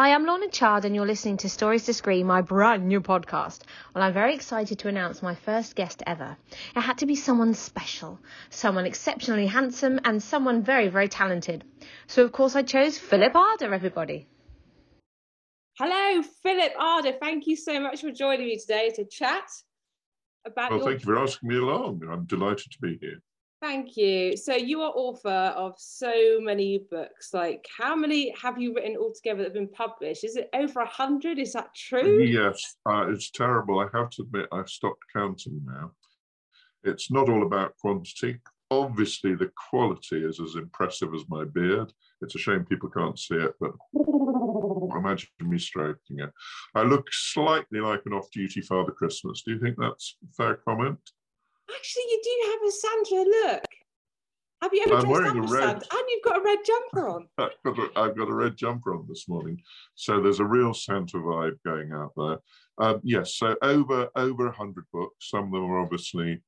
Hi, I'm Lorna Chard, and you're listening to Stories to Screen, my brand new podcast. Well, I'm very excited to announce my first guest ever. It had to be someone special, someone exceptionally handsome, and someone very, very talented. So, of course, I chose Philip Ardagh, everybody. Hello, Philip Ardagh. Thank you so much for joining me today to chat about. Well, your... thank you for asking me along. I'm delighted to be here. Thank you. So you are author of so many books. Like, how many have you written altogether that have been published? Is it over a hundred? Is that true? Yes, uh, it's terrible. I have to admit, I've stopped counting now. It's not all about quantity. Obviously, the quality is as impressive as my beard. It's a shame people can't see it, but imagine me stroking it. I look slightly like an off-duty Father Christmas. Do you think that's fair comment? Actually, you do have a Santa look. Have you ever I'm dressed up as red- Santa? And you've got a red jumper on. I've got, a, I've got a red jumper on this morning, so there's a real Santa vibe going out there. Um, yes, so over over a hundred books. Some of them are obviously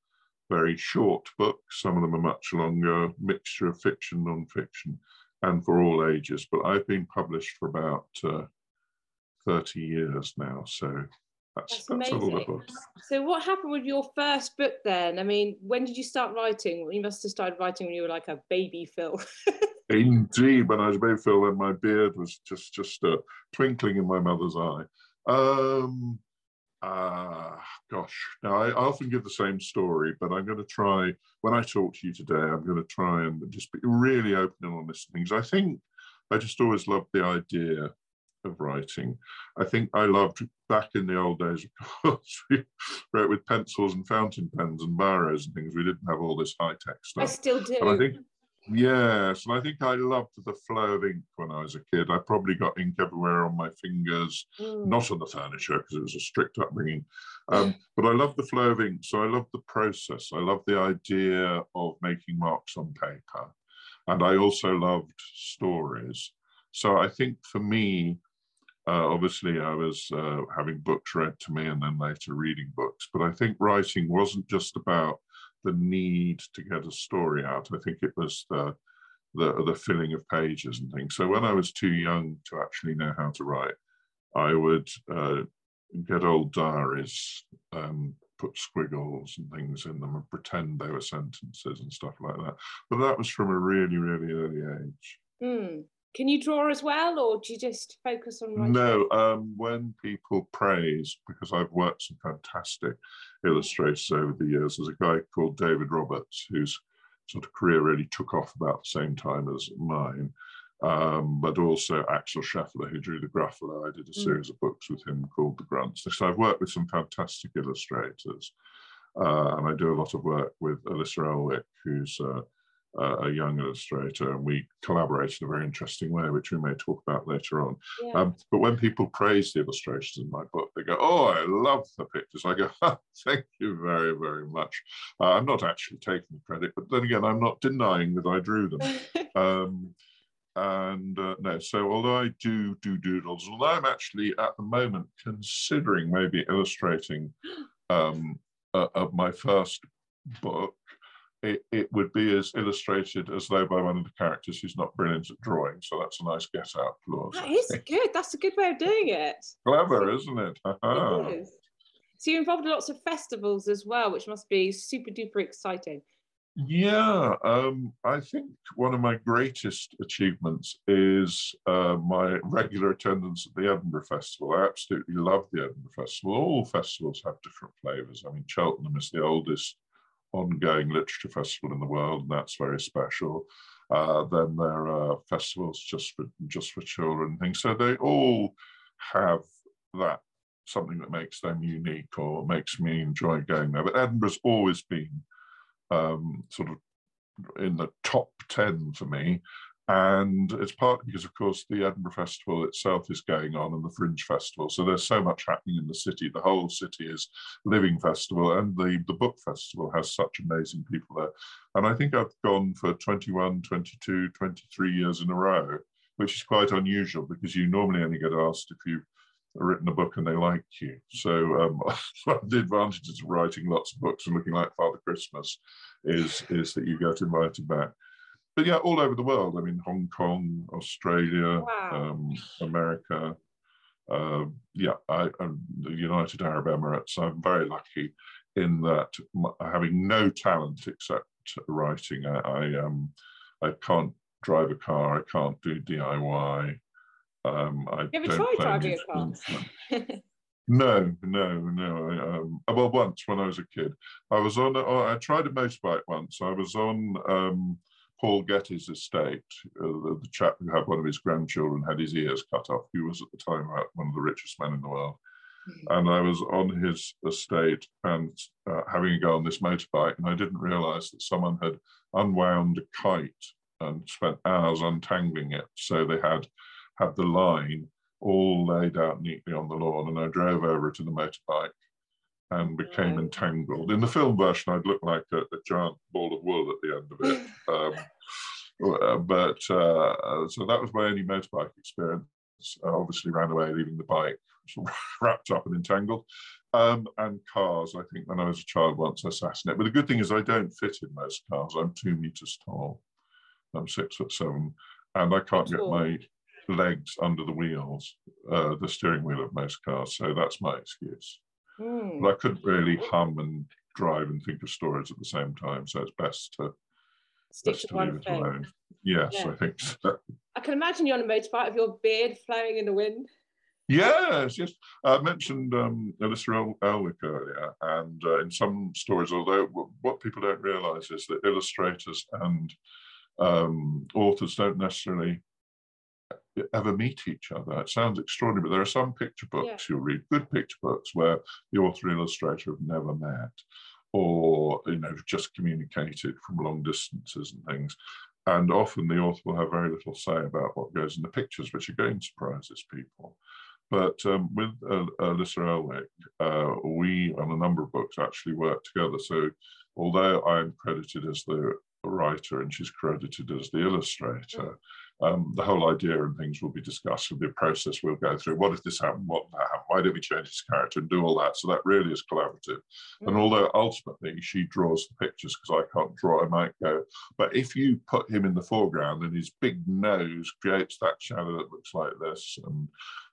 very short books. Some of them are much longer, mixture of fiction, non-fiction, and for all ages. But I've been published for about uh, thirty years now, so that's That's that's, amazing. books. So, what happened with your first book then? I mean, when did you start writing? You must have started writing when you were like a baby, Phil. Indeed, when I was a baby Phil, when my beard was just just uh, twinkling in my mother's eye. Um, uh, gosh, now I, I often give the same story, but I'm going to try. When I talk to you today, I'm going to try and just be really open and honest things. I think I just always loved the idea of writing. I think I loved back in the old days, of course, we wrote with pencils and fountain pens and biros and things. We didn't have all this high tech stuff. I still do. And I think, yes, and I think I loved the flow of ink when I was a kid. I probably got ink everywhere on my fingers, Mm. not on the furniture because it was a strict upbringing. Um, but I loved the flow of ink, so I loved the process. I loved the idea of making marks on paper, and I also loved stories. So I think for me, uh, obviously, I was uh, having books read to me and then later reading books. But I think writing wasn't just about the need to get a story out. I think it was the the, the filling of pages and things. So when I was too young to actually know how to write, I would uh, get old diaries, um, put squiggles and things in them, and pretend they were sentences and stuff like that. But that was from a really, really early age. Mm. Can you draw as well, or do you just focus on writing? No, um, when people praise, because I've worked some fantastic illustrators over the years, there's a guy called David Roberts whose sort of career really took off about the same time as mine. Um, but also Axel Scheffler, who drew the Gruffalo. I did a Mm. series of books with him called The Grunts. So I've worked with some fantastic illustrators. Uh, and I do a lot of work with Elissa Elwick, who's uh, uh, a young illustrator, and we collaborate in a very interesting way, which we may talk about later on. Yeah. Um, but when people praise the illustrations in my book, they go, "Oh, I love the pictures." I go, "Ha, "Thank you very, very much." Uh, I'm not actually taking the credit, but then again, I'm not denying that I drew them. Um, and uh, no, so although I do do doodles, although I'm actually at the moment considering maybe illustrating um, uh, of my first book, it, it would be as illustrated as though by one of the characters who's not brilliant at drawing. So that's a nice get out clause. that is good. That's a good way of doing it. Clever, isn't it? It is. So you're involved in lots of festivals as well, which must be super duper exciting. Yeah, um, I think one of my greatest achievements is uh, my regular attendance at the Edinburgh Festival. I absolutely love the Edinburgh Festival. All festivals have different flavours. I mean, Cheltenham is the oldest ongoing literature festival in the world, and that's very special. Uh, then there are festivals just for just for children things. So they all have that something that makes them unique or makes me enjoy going there. But Edinburgh's always been um, sort of in the top 10 for me. And it's partly because, of course, the Edinburgh Festival itself is going on and the Fringe Festival. So there's so much happening in the city. The whole city is living festival, and the, the book festival has such amazing people there. And I think I've gone for 21, 22, 23 years in a row, which is quite unusual because you normally only get asked if you've written a book and they like you. So um, the advantages of writing lots of books and looking like Father Christmas is, is that you get invited back. But yeah, all over the world. I mean, Hong Kong, Australia, Wow. um, America. Uh, yeah, I, I'm the United Arab Emirates. I'm very lucky in that having no talent except writing, I, I um, I can't drive a car. I can't do DIY. Um, I You ever tried driving a car? No, no, no. I, um, well, once when I was a kid, I was on. I tried a motorbike once. I was on um, Paul Getty's estate. Uh, the, the chap who had one of his grandchildren had his ears cut off. He was at the time uh, one of the richest men in the world, and I was on his estate and uh, having a go on this motorbike, and I didn't realise that someone had unwound a kite and spent hours untangling it. So they had had the line all laid out neatly on the lawn, and I drove over to the motorbike and became entangled. In the film version, I'd look like a, a giant ball of wool at the end of it. Um, uh, but uh, so that was my only motorbike experience. I obviously ran away, leaving the bike wrapped up and entangled. Um, and cars, I think when I was a child once I assassinated. But the good thing is I don't fit in most cars. I'm two meters tall. I'm six foot seven, and I can't get my legs under the wheels, uh, the steering wheel of most cars. So that's my excuse. Hmm. But I couldn't really hum and drive and think of stories at the same time. So it's best to Stick best to leave it thing. alone. Yes, Yeah. I think so. I can imagine you on a motorbike with your beard flowing in the wind. Yes, yes. I mentioned um, Elissa El- Elwick earlier, and uh, in some stories, although what people don't realise is that illustrators and um, authors don't necessarily ever meet each other. It sounds extraordinary, but there are some picture books Yeah. you'll read, good picture books, where the author and illustrator have never met, or you know, just communicated from long distances and things. And often the author will have very little say about what goes in the pictures, which again surprises people. But um, with uh, Elissa Elwick, uh, we on a number of books actually work together. So although I'm credited as the writer and she's credited as the illustrator, um, the whole idea and things will be discussed and the process we'll go through. What if this happened? What that happened? Why don't we change his character and do all that? So that really is collaborative. And although ultimately she draws the pictures because I can't draw, I might go, but if you put him in the foreground and his big nose creates that shadow that looks like this, and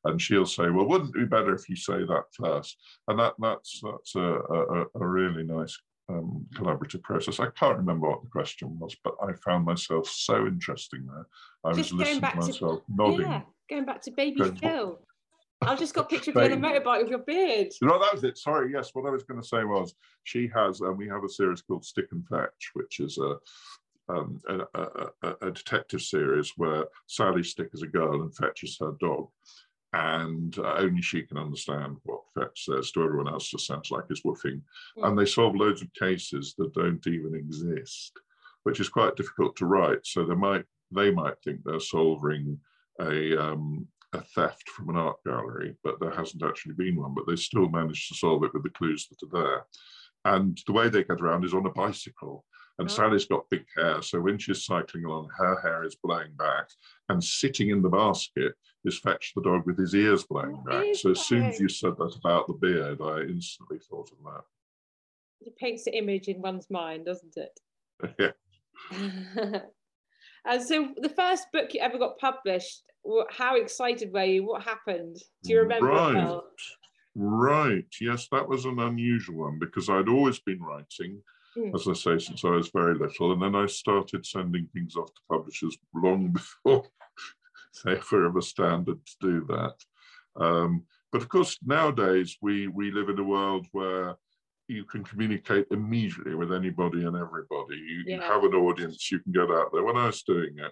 and she'll say, well, wouldn't it be better if you say that first? And that that's that's a, a, a really nice um, collaborative process. I can't remember what the question was, but I found myself so interesting there. I Just was listening back to to- myself nodding. Yeah, going back to baby Going- Phil. I just got a picture of you on a motorbike with your beard. No, that was it. Sorry. Yes, what I was going to say was she has, and we have a series called Stick and Fetch, which is a um, a, a, a- a detective series where Sally Stick is a girl and Fetch is her dog, and uh, only she can understand what Fetch says. To everyone else, just sounds like he's woofing, Mm. and they solve loads of cases that don't even exist, which is quite difficult to write. So they might they might think they're solving a um, a theft from an art gallery, but there hasn't actually been one. But they still manage to solve it with the clues that are there. And the way they get around is on a bicycle. And Oh. Sally's got big hair, so when she's cycling along, her hair is blowing back. And sitting in the basket is Fetch the dog with his ears blowing What back. So as soon as you said that about the beard, I instantly thought of that. It paints the image in one's mind, doesn't it? Yeah. and so the first book you ever got published, how excited were you? What happened? Do you remember? Right. Right. Yes, that was an unusual one because I'd always been writing, Mm. as I say, since I was very little. And then I started sending things off to publishers long before they were of a standard to do that. Um, but of course, nowadays we, we live in a world where you can communicate immediately with anybody and everybody. You, you Yeah. have an audience, you can get out there. When I was doing it,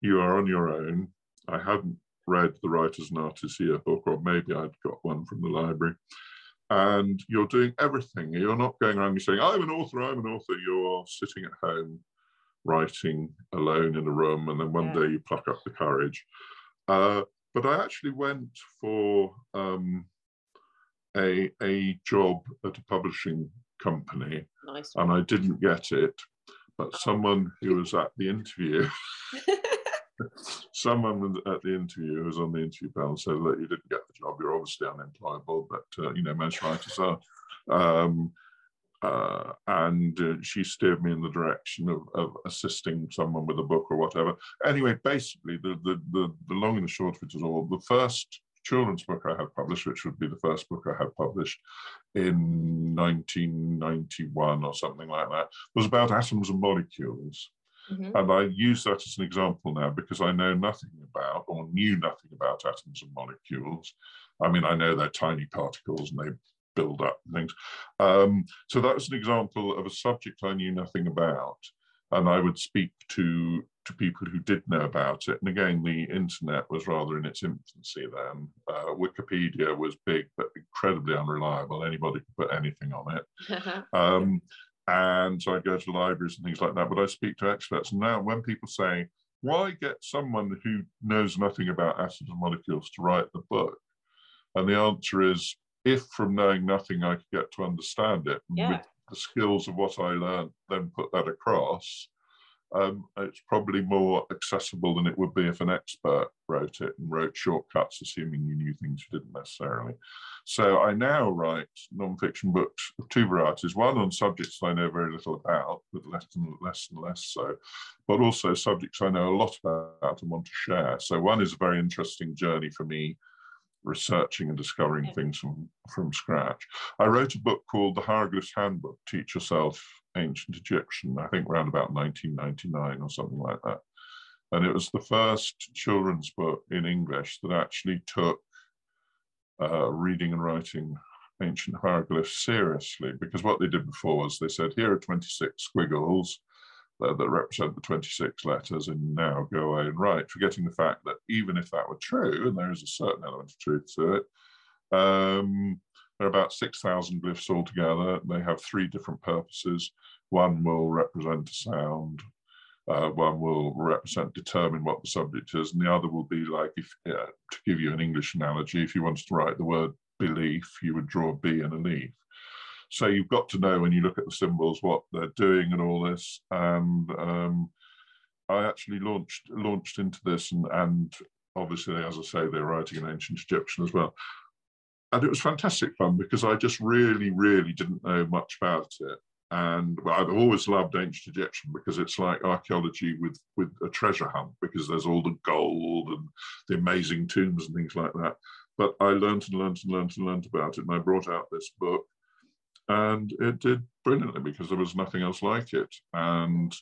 you are on your own. I hadn't read the Writers and Artists Yearbook, or maybe I'd got one from the library. And you're doing everything. You're not going around and saying, I'm an author, I'm an author. You're sitting at home writing alone in a room, and then one Yeah. day you pluck up the courage. Uh, but I actually went for um, a, a job at a publishing company, Nice. and I didn't get it. But someone who was at the interview someone at the interview who was on the interview panel said, "Look, you didn't get the job. You're obviously unemployable, but uh, you know most writers are." Um, uh, and uh, she steered me in the direction of, of, assisting someone with a book or whatever. Anyway, basically, the, the, the, the long and the short of it is all the first children's book I had published, which would be the first book I had published in 1991 or something like that, was about atoms and molecules. Mm-hmm. And I use that as an example now because I know nothing about or knew nothing about atoms and molecules. I mean, I know they're tiny particles and they build up things. Um, so that was an example of a subject I knew nothing about. And I would speak to, to people who did know about it. And again, the internet was rather in its infancy then. Uh, Wikipedia was big, but incredibly unreliable. Anybody could put anything on it. um, and so I go to libraries and things like that. But I speak to experts. And now, when people say, why get someone who knows nothing about atoms and molecules to write the book? And the answer is if from knowing nothing I could get to understand it, yeah. with the skills of what I learned, then put that across, um, it's probably more accessible than it would be if an expert wrote it and wrote shortcuts, assuming you knew things you didn't necessarily. So I now write nonfiction books of two varieties: one on subjects I know very little about, but less and less and less so, but also subjects I know a lot about and want to share. So one is a very interesting journey for me researching and discovering things from, from scratch. I wrote a book called The Hieroglyphs Handbook, Teach Yourself Ancient Egyptian, I think around about 1999 or something like that. And it was the first children's book in English that actually took uh, reading and writing ancient hieroglyphs seriously, because what they did before was they said, here are 26 squiggles, uh, that represent the 26 letters and now go away and write, forgetting the fact that even if that were true, and there is a certain element of truth to it, um, there are about 6,000 glyphs altogether. They have three different purposes. One will represent a sound, uh, one will represent, determine what the subject is, and the other will be like, if uh, to give you an English analogy, if you wanted to write the word belief, you would draw a B and a leaf. So you've got to know when you look at the symbols what they're doing and all this. And um, I actually launched launched into this, and, and obviously, as I say, they're writing in ancient Egyptian as well. And it was fantastic fun because I just really, really didn't know much about it. And well, I've always loved ancient Egyptian because it's like archaeology with with a treasure hunt because there's all the gold and the amazing tombs and things like that. But I learned and learned and learned and learned about it, and I brought out this book and it did brilliantly because there was nothing else like it. And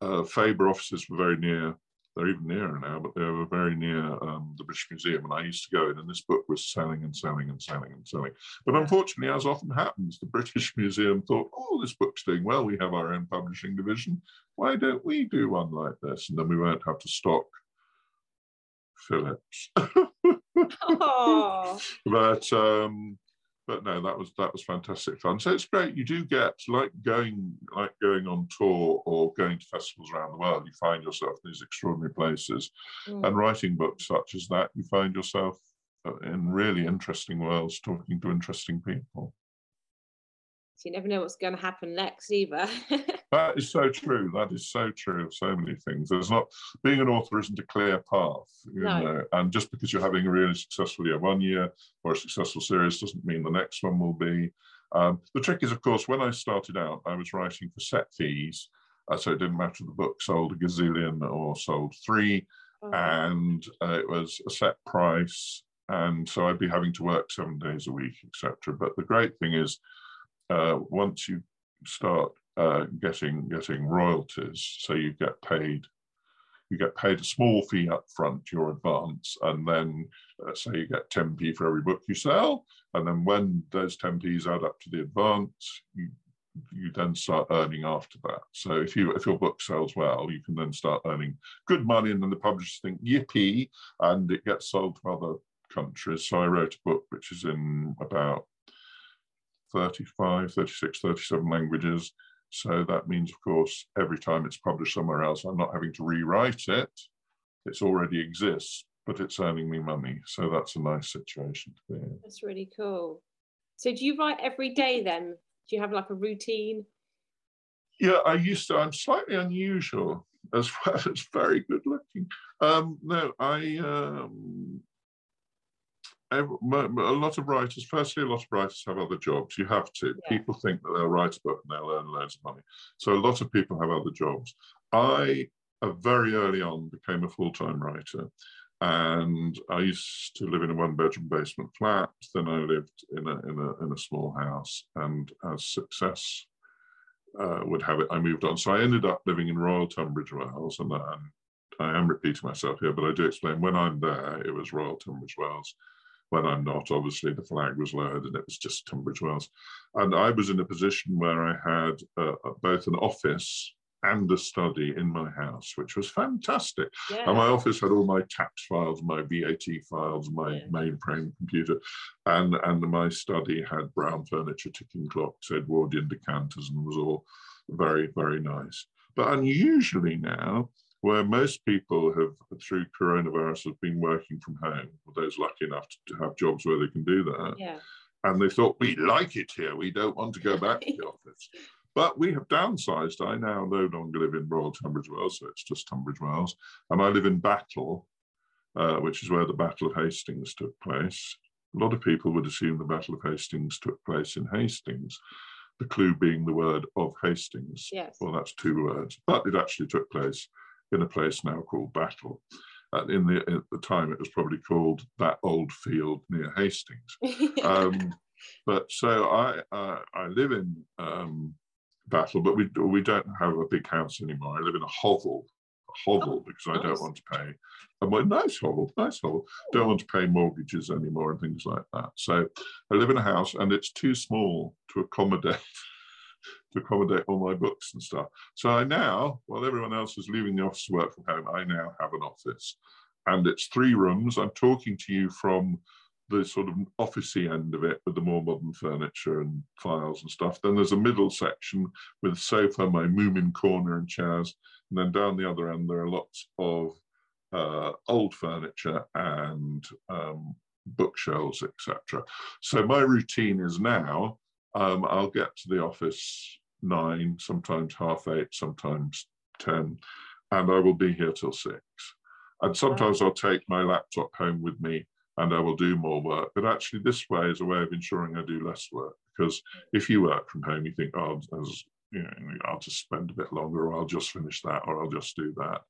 uh, Faber offices were very near. They're even nearer now, but they were very near um, the British Museum. And I used to go in, and this book was selling and selling and selling and selling. But unfortunately, as often happens, the British Museum thought, oh, this book's doing well. We have our own publishing division. Why don't we do one like this? And then we won't have to stock Phillips. but um, but no, that was that was fantastic fun. So it's great. You do get like going like going on tour or going to festivals around the world. You find yourself in these extraordinary places, mm. and writing books such as that, you find yourself uh, in really interesting worlds, talking to interesting people. So you never know what's going to happen next either. that is so true. That is so true of so many things. There's not being an author isn't a clear path, you no. know. And just because you're having a really successful year one year or a successful series doesn't mean the next one will be. Um, the trick is, of course, when I started out, I was writing for set fees, uh, so it didn't matter the book sold a gazillion or sold three, oh. and uh, it was a set price, and so I'd be having to work seven days a week, etc. But the great thing is uh, once you start uh, getting getting royalties, so you get paid, you get paid a small fee up front, your advance, and then uh, say you get 10p for every book you sell, and then when those 10p's add up to the advance, you you then start earning after that. So if you if your book sells well, you can then start earning good money, and then the publishers think yippee, and it gets sold to other countries. So I wrote a book which is in about 35, 36, 37 languages. So that means, of course, every time it's published somewhere else, I'm not having to rewrite it. It already exists, but it's earning me money. So that's a nice situation to be in. That's really cool. So do you write every day then? Do you have like a routine? Yeah, I used to. I'm slightly unusual as well as very good looking. Um, no, I um, a lot of writers, firstly, a lot of writers have other jobs. You have to. Yeah. People think that they'll write a book and they'll earn loads of money. So a lot of people have other jobs. I, very early on, became a full time writer. And I used to live in a one bedroom basement flat. Then I lived in a, in a, in a small house. And as success uh, would have it, I moved on. So I ended up living in Royal Tunbridge Wells. And, and I am repeating myself here, but I do explain when I'm there, it was Royal Tunbridge Wells. When I'm not, obviously the flag was lowered and it was just Tunbridge Wells. And I was in a position where I had uh, both an office and a study in my house, which was fantastic. Yeah. And my office had all my tax files, my VAT files, my yeah. mainframe computer, and and my study had brown furniture, ticking clocks, Edwardian decanters, and was all very very nice. But unusually now, where most people have, through coronavirus, have been working from home, those lucky enough to have jobs where they can do that. Yeah. And they thought, we like it here. We don't want to go back to the office. But we have downsized. I now no longer live in Royal Tunbridge Wells, so it's just Tunbridge Wells. And I live in Battle, uh, which is where the Battle of Hastings took place. A lot of people would assume the Battle of Hastings took place in Hastings, the clue being the word of Hastings. Yes. Well, that's two words, but it actually took place in a place now called Battle. Uh, in the at the time, it was probably called that old field near Hastings. um, but so I uh, I live in um, Battle, but we we don't have a big house anymore. I live in a hovel, a hovel oh, because nice. I don't want to pay. A well, nice hovel, nice hovel. Don't want to pay mortgages anymore and things like that. So I live in a house, and it's too small to accommodate to accommodate all my books and stuff. So I now, while everyone else is leaving the office to work from home, I now have an office. And it's three rooms. I'm talking to you from the sort of officey end of it with the more modern furniture and files and stuff. Then there's a middle section with sofa, my Moomin corner and chairs. And then down the other end, there are lots of uh, old furniture and um, bookshelves, etc. So my routine is now um, I'll get to the office nine, sometimes half eight, sometimes 10, and I will be here till six. And sometimes I'll take my laptop home with me and I will do more work. But actually, this way is a way of ensuring I do less work because if you work from home, you think, oh, as, you know, I'll just spend a bit longer, or I'll just finish that, or I'll just do that.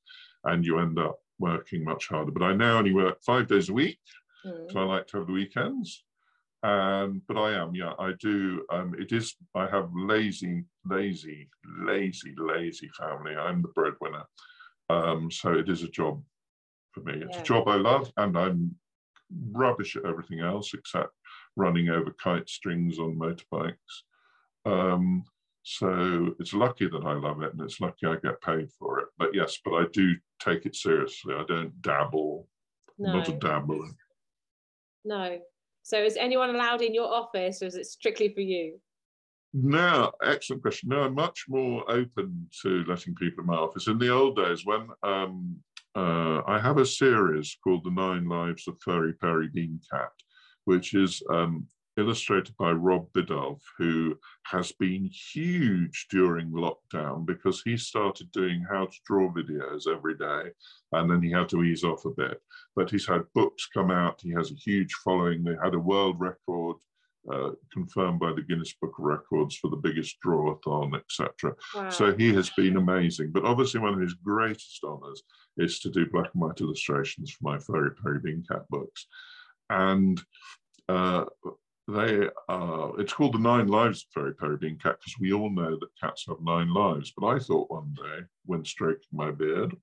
And you end up working much harder. But I now only work five days a week. Mm. So I like to have the weekends. Um, but I am, yeah, I do. Um, it is, I have lazy, lazy, lazy, lazy family. I'm the breadwinner. Um, so it is a job for me. It's yeah. a job I love, and I'm rubbish at everything else except running over kite strings on motorbikes. Um, so it's lucky that I love it, and it's lucky I get paid for it. But yes, but I do take it seriously. I don't dabble. No. Not a dabbler. No, so is anyone allowed in your office or is it strictly for you? No, excellent question. No, I'm much more open to letting people in my office. In the old days, when um, uh, I have a series called The Nine Lives of Furry Purry Bean Cat, which is um, illustrated by Rob Biddulph, who has been huge during lockdown because he started doing how to draw videos every day and then he had to ease off a bit. But he's had books come out, he has a huge following. They had a world record uh, confirmed by the Guinness Book of Records for the biggest drawathon, etc. Wow. So he has been amazing. But obviously, one of his greatest honours is to do black and white illustrations for my Furry Purry Bean Cat books. And uh, they are, it's called the nine lives of furry Purry Bean cat because we all know that cats have nine lives. But I thought one day, when stroking my beard,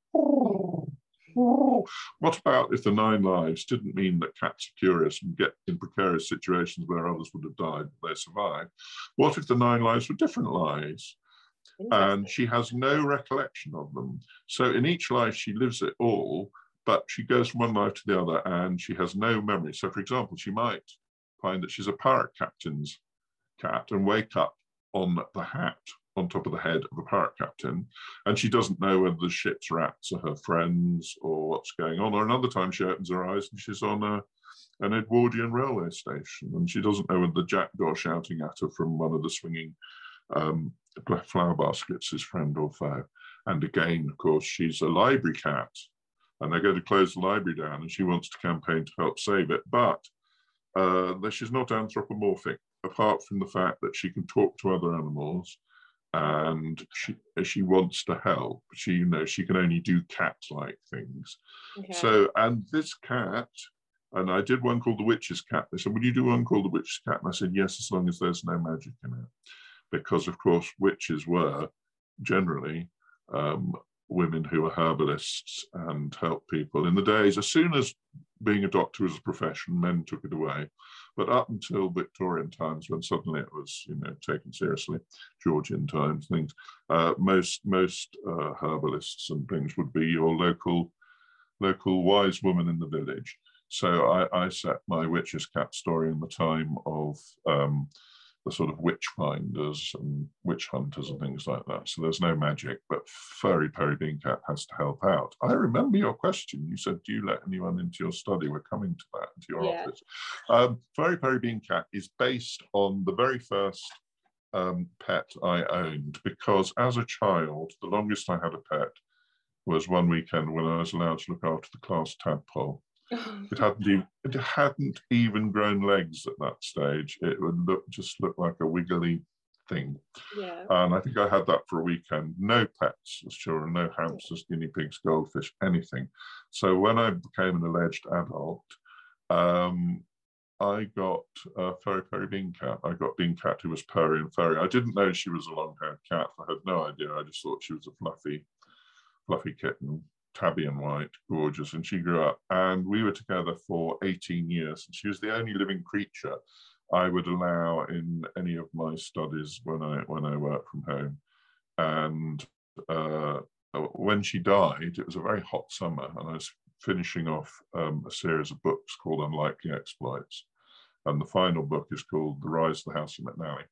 what about if the nine lives didn't mean that cats are curious and get in precarious situations where others would have died, but they survived? What if the nine lives were different lives? And she has no recollection of them. So in each life, she lives it all, but she goes from one life to the other and she has no memory. So, for example, she might find that she's a pirate captain's cat and wake up on the hat on top of the head of a pirate captain, and she doesn't know whether the ship's rats are her friends or what's going on. Or another time she opens her eyes and she's on a, an Edwardian railway station, and she doesn't know whether the jackdaw shouting at her from one of the swinging um, flower baskets is friend or foe. And again, of course, she's a library cat, and they're going to close the library down, and she wants to campaign to help save it. But uh, that she's not anthropomorphic, apart from the fact that she can talk to other animals and she she wants to help. She you know she can only do cat-like things. Okay. So and this cat, and I did one called the witch's cat. They said, "Would you do one called the witch's cat?" And I said, "Yes, as long as there's no magic in it," because of course witches were generally um, women who were herbalists and helped people in the days as soon as being a doctor was a profession, men took it away. But up until Victorian times, when suddenly it was, you know, taken seriously, Georgian times, things, uh, most most uh, herbalists and things would be your local local wise woman in the village. So I, I set my witch's cat story in the time of um, the sort of witch finders and witch hunters and things like that. So there's no magic, but Furry Purry Beancat has to help out. I remember your question. You said, Do you let anyone into your study? We're coming to that, into your yeah. office. Um, Furry Purry Beancat is based on the very first um, pet I owned because as a child, the longest I had a pet was one weekend when I was allowed to look after the class tadpole. It hadn't even it hadn't even grown legs at that stage. It would look just look like a wiggly thing. Yeah. And I think I had that for a weekend. No pets as children, no hamsters, guinea pigs, goldfish, anything. So when I became an alleged adult, um, I got a furry furry bean cat. I got bean cat who was purry and furry. I didn't know she was a long haired cat. I had no idea. I just thought she was a fluffy, fluffy kitten tabby and white, gorgeous, and she grew up. And we were together for 18 years. And she was the only living creature I would allow in any of my studies when I when I work from home. And uh, when she died, it was a very hot summer, and I was finishing off um, a series of books called Unlikely Exploits. And the final book is called The Rise of the House of McNally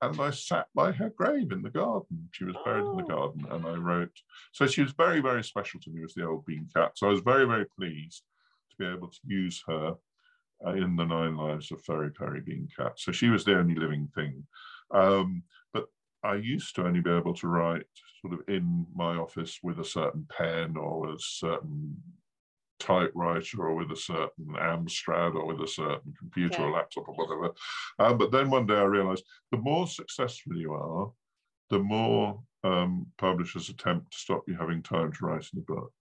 and I sat by her grave in the garden. She was buried oh. in the oh. garden, and I wrote. So she was very, very special to me as the old bean cat. So I was very, very pleased to be able to use her uh, in the Nine Lives of Furry Purry Bean Cat. So she was the only living thing. Um, but I used to only be able to write sort of in my office with a certain pen or a certain typewriter or with a certain Amstrad or with a certain computer or laptop or whatever. Um, but then one day I realized the more successful you are, the more um, publishers attempt to stop you having time to write in the books.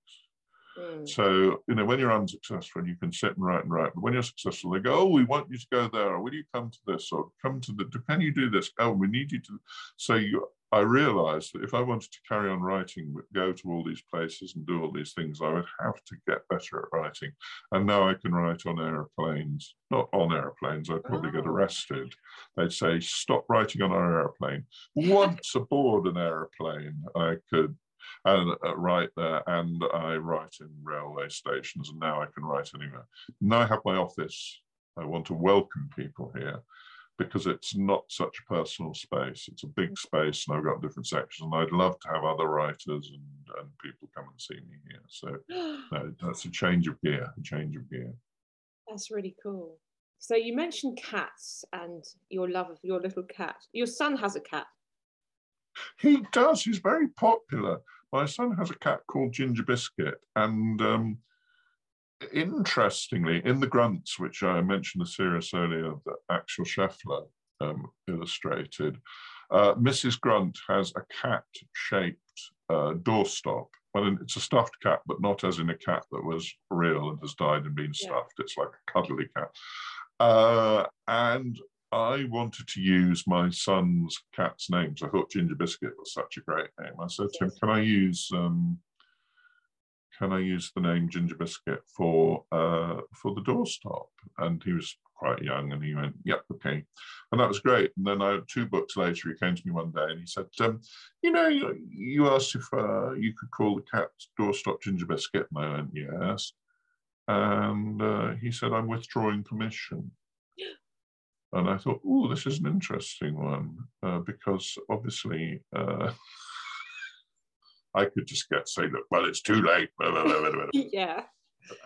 Mm. So, you know, when you're unsuccessful, and you can sit and write and write. But when you're successful, they go, Oh, we want you to go there, or will you come to this, or come to the, can you do this? Oh, we need you to. So you I realized that if I wanted to carry on writing, go to all these places and do all these things, I would have to get better at writing. And now I can write on airplanes, not on airplanes, I'd probably oh. get arrested. They'd say, stop writing on our airplane. Once aboard an airplane, I could and uh, write there, and I write in railway stations, and now I can write anywhere. Now I have my office. I want to welcome people here because it's not such a personal space. It's a big space, and I've got different sections. And I'd love to have other writers and, and people come and see me here. So no, that's a change of gear, a change of gear. That's really cool. So you mentioned cats and your love of your little cat. Your son has a cat. He does. He's very popular. My son has a cat called Ginger Biscuit, and um, interestingly, in the grunts, which I mentioned the series earlier that Axel Scheffler um, illustrated, uh, Mrs. Grunt has a cat-shaped uh, doorstop. Well, it's a stuffed cat, but not as in a cat that was real and has died and been stuffed. Yeah. It's like a cuddly cat. Uh, and I wanted to use my son's cat's name. So I thought Ginger Biscuit was such a great name. I said to him, "Can I use um, can I use the name Ginger Biscuit for uh, for the doorstop? And he was quite young, and he went, "Yep, okay," and that was great. And then I, two books later, he came to me one day and he said, um, "You know, you, asked if uh, you could call the cat doorstop Ginger Biscuit," and I went, "Yes." And uh, he said, "I'm withdrawing permission." And I thought, oh, this is an interesting one uh, because obviously uh, I could just get say, that well, it's too late. yeah.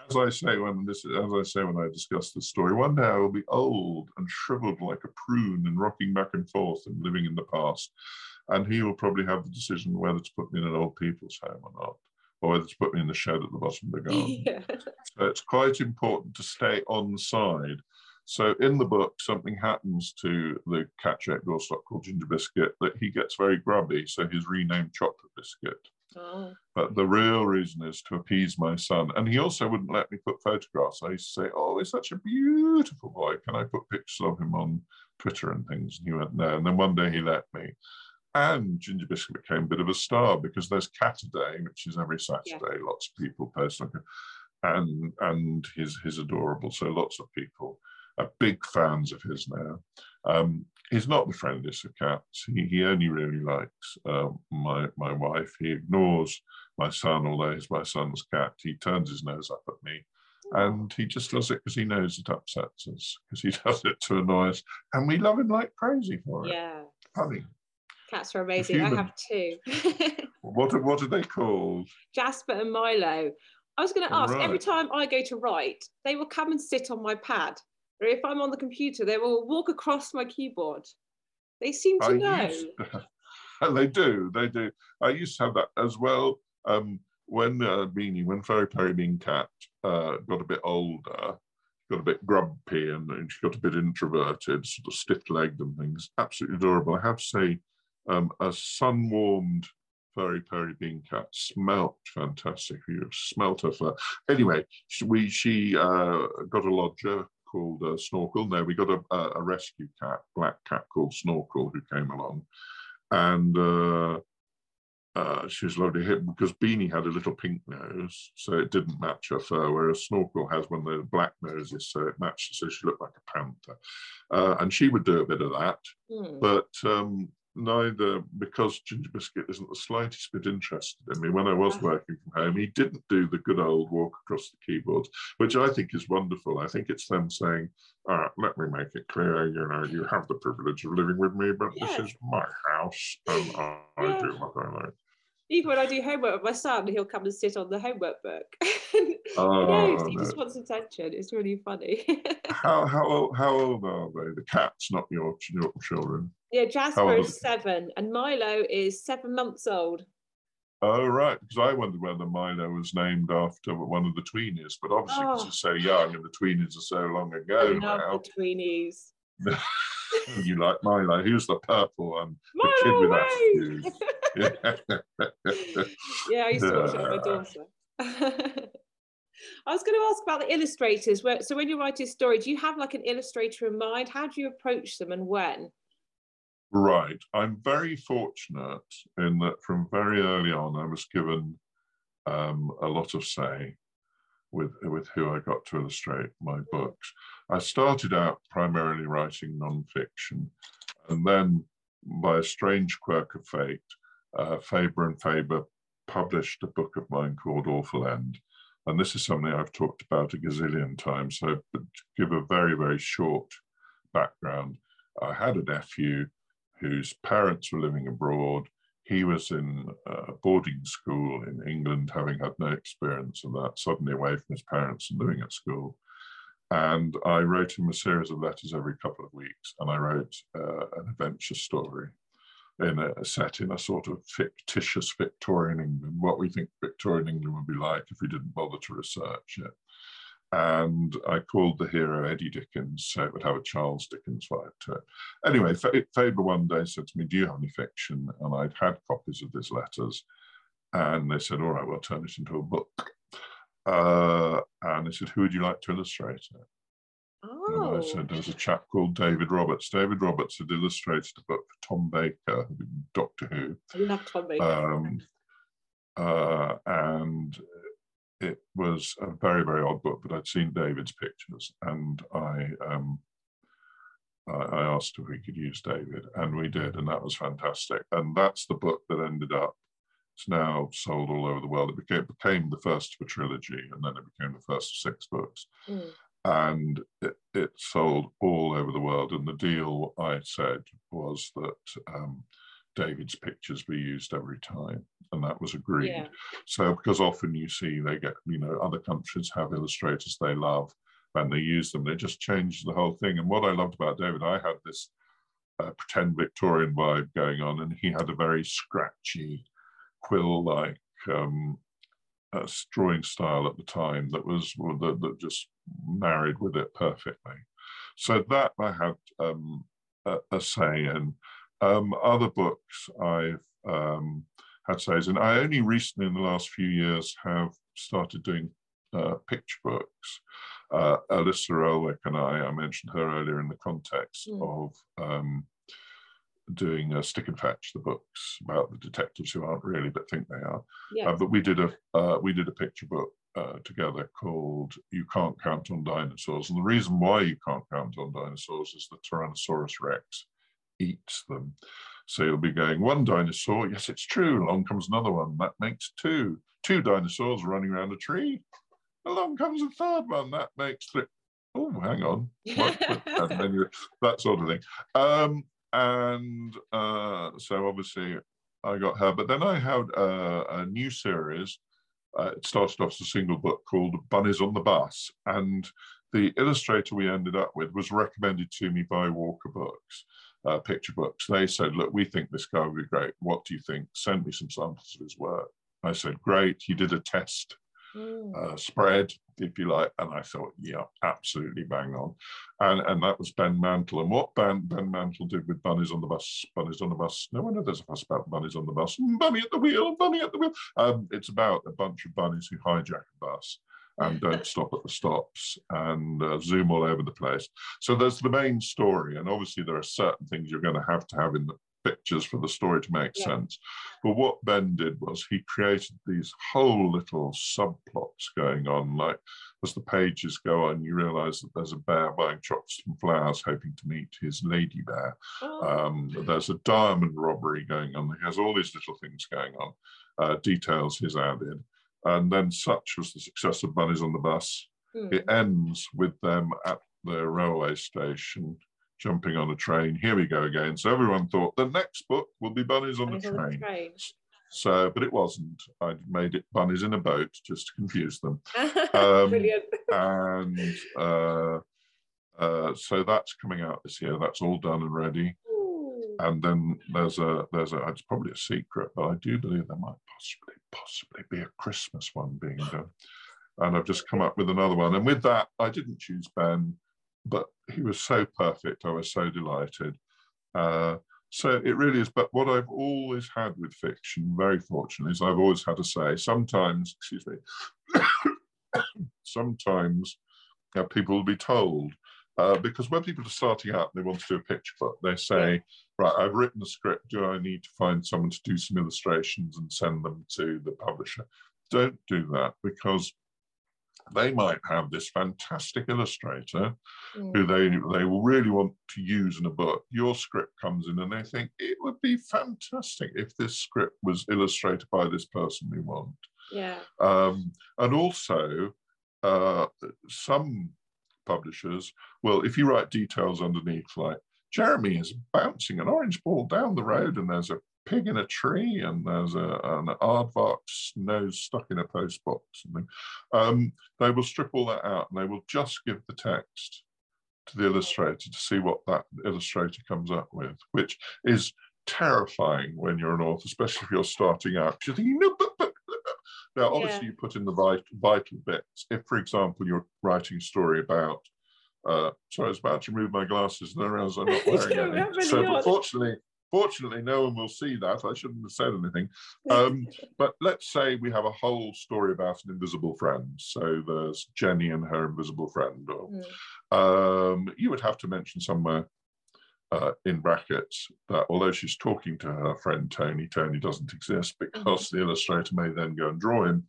As I say when this, as I say when I discuss this story, one day I will be old and shriveled like a prune and rocking back and forth and living in the past, and he will probably have the decision whether to put me in an old people's home or not, or whether to put me in the shed at the bottom of the garden. Yeah. So it's quite important to stay on side So in the book, something happens to the cat shaped doorstop called Ginger Biscuit that he gets very grubby. So he's renamed Chocolate Biscuit. Oh. But the real reason is to appease my son. And he also wouldn't let me put photographs. I used to say, Oh, he's such a beautiful boy. Can I put pictures of him on Twitter and things? And he went, No. And then one day he let me. And Ginger Biscuit became a bit of a star because there's Cat a Day, which is every Saturday. Yeah. Lots of people post like and and he's he's adorable. So lots of people are big fans of his now. Um, he's not the friendliest of cats. He, he only really likes uh, my my wife. He ignores my son, although he's my son's cat. He turns his nose up at me. And he just does it because he knows it upsets us, because he does it to annoy us. And we love him like crazy for it. Yeah. Funny. Cats are amazing. I have two. what, what are they called? Jasper and Milo. I was going to ask, right. every time I go to write, they will come and sit on my pad or if I'm on the computer, they will walk across my keyboard. They seem to I know. To, they do, they do. I used to have that as well. Um, when uh, Beanie, when Furry Purry Bean Cat uh, got a bit older, got a bit grumpy and, and, she got a bit introverted, sort of stiff-legged and things. Absolutely adorable. I have to say, um, a sun-warmed Furry Purry Bean Cat smelt fantastic. You smelt her fur. Anyway, she, we she uh, got a lodger called uh, Snorkel. No, we got a, a, rescue cat, black cat called Snorkel, who came along, and uh, uh, she was lovely hit because Beanie had a little pink nose, so it didn't match her fur, whereas Snorkel has one of the black noses, so it matched, so she looked like a panther. Uh, and she would do a bit of that, mm. but um, neither because Ginger Biscuit isn't the slightest bit interested in me. When I was working from home, he didn't do the good old walk across the keyboard, which I think is wonderful. I think it's them saying, uh, let me make it clear, you know, you have the privilege of living with me, but this is my house and I, yeah. do what I like. Even when I do homework with my son, he'll come and sit on the homework book. oh, knows, he no. just wants attention. It's really funny. how, how, old, how old are they? The cat's not your, your children. Yeah, Jasper is seven and Milo is seven months old. Oh, right. Because I wondered whether Milo was named after one of the tweenies, but obviously because oh. he's so young and the tweenies are so long ago now. The tweenies. you like Milo. Who's the purple one? Milo the kid with attitude. yeah, I used to watch it with my daughter. I was going to ask about the illustrators. So when you write a story, do you have like an illustrator in mind? How do you approach them and when? Right. I'm very fortunate in that from very early on, I was given um, a lot of say with, with who I got to illustrate my books. I started out primarily writing nonfiction, and then by a strange quirk of fate, uh, Faber and Faber published a book of mine called Awful End. And this is something I've talked about a gazillion times. So, to give a very, very short background, I had a nephew whose parents were living abroad. He was in a boarding school in England, having had no experience of that, suddenly away from his parents and living at school. And I wrote him a series of letters every couple of weeks, and I wrote uh, an adventure story in a set in a sort of fictitious Victorian England, what we think Victorian England would be like if we didn't bother to research it and I called the hero Eddie Dickens, so it would have a Charles Dickens vibe to it. Anyway, Faber one day said to me, Do you have any fiction? And I'd had copies of these letters. And they said, All right, we'll turn it into a book. Uh, and they said, Who would you like to illustrate it? Oh. And I said, There's a chap called David Roberts. David Roberts had illustrated a book for Tom Baker, Doctor Who. I love Tom Baker. Um, uh, and it was a very, very odd book, but I'd seen David's pictures and I, um, I, asked if we could use David, and we did, and that was fantastic. And that's the book that ended up. It's now sold all over the world. It became, became the first of a trilogy, and then it became the first of six books. Mm. And it, it, sold all over the world. And the deal I said was that um, David's pictures be used every time, and that was agreed. Yeah. So, because often you see they get, you know, other countries have illustrators they love and they use them, they just change the whole thing. And what I loved about David, I had this uh, pretend Victorian vibe going on, and he had a very scratchy, quill like um, uh, drawing style at the time that was that, that just married with it perfectly. So that I had um, a, a, say in. Um, other books I've um, had says in. I only recently, in the last few years, have started doing uh, picture books. Uh, Elissa Elwick and I, I mentioned her earlier in the context mm. of um, doing a Stick and Fetch, the books about the detectives who aren't really but think they are. Yes. Uh, but we did a uh, we did a picture book uh, together called "You Can't Count on Dinosaurs," and the reason why you can't count on dinosaurs is the Tyrannosaurus Rex eats them. So you'll be going one dinosaur. Yes, it's true. Along comes another one. That makes two. Two dinosaurs running around a tree. Along comes a third one. That makes three. Oh, hang on. that sort of thing. Um, and uh, so obviously I got her. But then I had a, a new series. Uh, it started off as a single book called Bunnies on the Bus. And the illustrator we ended up with was recommended to me by Walker Books, uh, Picture Books. They said, Look, we think this guy would be great. What do you think? Send me some samples of his work. I said, Great. He did a test mm. uh, spread, if you like. And I thought, yeah, absolutely bang on. And and that was Ben Mantle. And what Ben, ben Mantle did with Bunnies on the Bus, Bunnies on the Bus, no wonder there's a fuss about Bunnies on the Bus, Bunny at the wheel, Bunny at the wheel. Um, it's about a bunch of bunnies who hijack a bus and don't stop at the stops and uh, zoom all over the place. So there's the main story, and obviously there are certain things you're going to have to have in the pictures for the story to make yeah. sense. But what Ben did was he created these whole little subplots going on, like as the pages go on, you realize that there's a bear buying chocolates and flowers, hoping to meet his lady bear. Oh. Um, there's a diamond robbery going on. He has all these little things going on, uh, details he's added. And then such was the success of Bunnies on the Bus. Mm. It ends with them at the railway station jumping on a train. Here we go again. So everyone thought the next book will be Bunnies on Bunnies the train. On the train. So, but it wasn't. I made it bunnies in a boat just to confuse them. Um, Brilliant. and uh, uh, so that's coming out this year. That's all done and ready. Ooh. And then there's a there's a it's probably a secret, but I do believe there might possibly possibly be a Christmas one being done. And I've just come up with another one. And with that, I didn't choose Ben but he was so perfect. I was so delighted. Uh, so it really is. But what I've always had with fiction, very fortunately, is I've always had to say sometimes, excuse me, sometimes uh, people will be told. Uh, because when people are starting out and they want to do a picture book, they say, right, I've written a script. Do I need to find someone to do some illustrations and send them to the publisher? Don't do that because they might have this fantastic illustrator mm. who they they will really want to use in a book. Your script comes in and they think it would be fantastic if this script was illustrated by this person we want. Yeah. Um, and also, uh, some publishers, well, if you write details underneath, like Jeremy is bouncing an orange ball down the road and there's a pig in a tree and there's a, an aardvark's nose stuck in a post box. Something. Um, they will strip all that out and they will just give the text to the illustrator to see what that illustrator comes up with, which is terrifying when you're an author, especially if you're starting out. You're thinking, no, but, but, now obviously yeah. you put in the vital, vital bits. If, for example, you're writing a story about uh, sorry, I was about to remove my glasses and I realized I'm not wearing any. so, unfortunately, Fortunately, no one will see that. I shouldn't have said anything. Um, but let's say we have a whole story about an invisible friend. So there's Jenny and her invisible friend. Or, mm. um, you would have to mention somewhere uh, in brackets that although she's talking to her friend Tony, Tony doesn't exist because mm-hmm. the illustrator may then go and draw him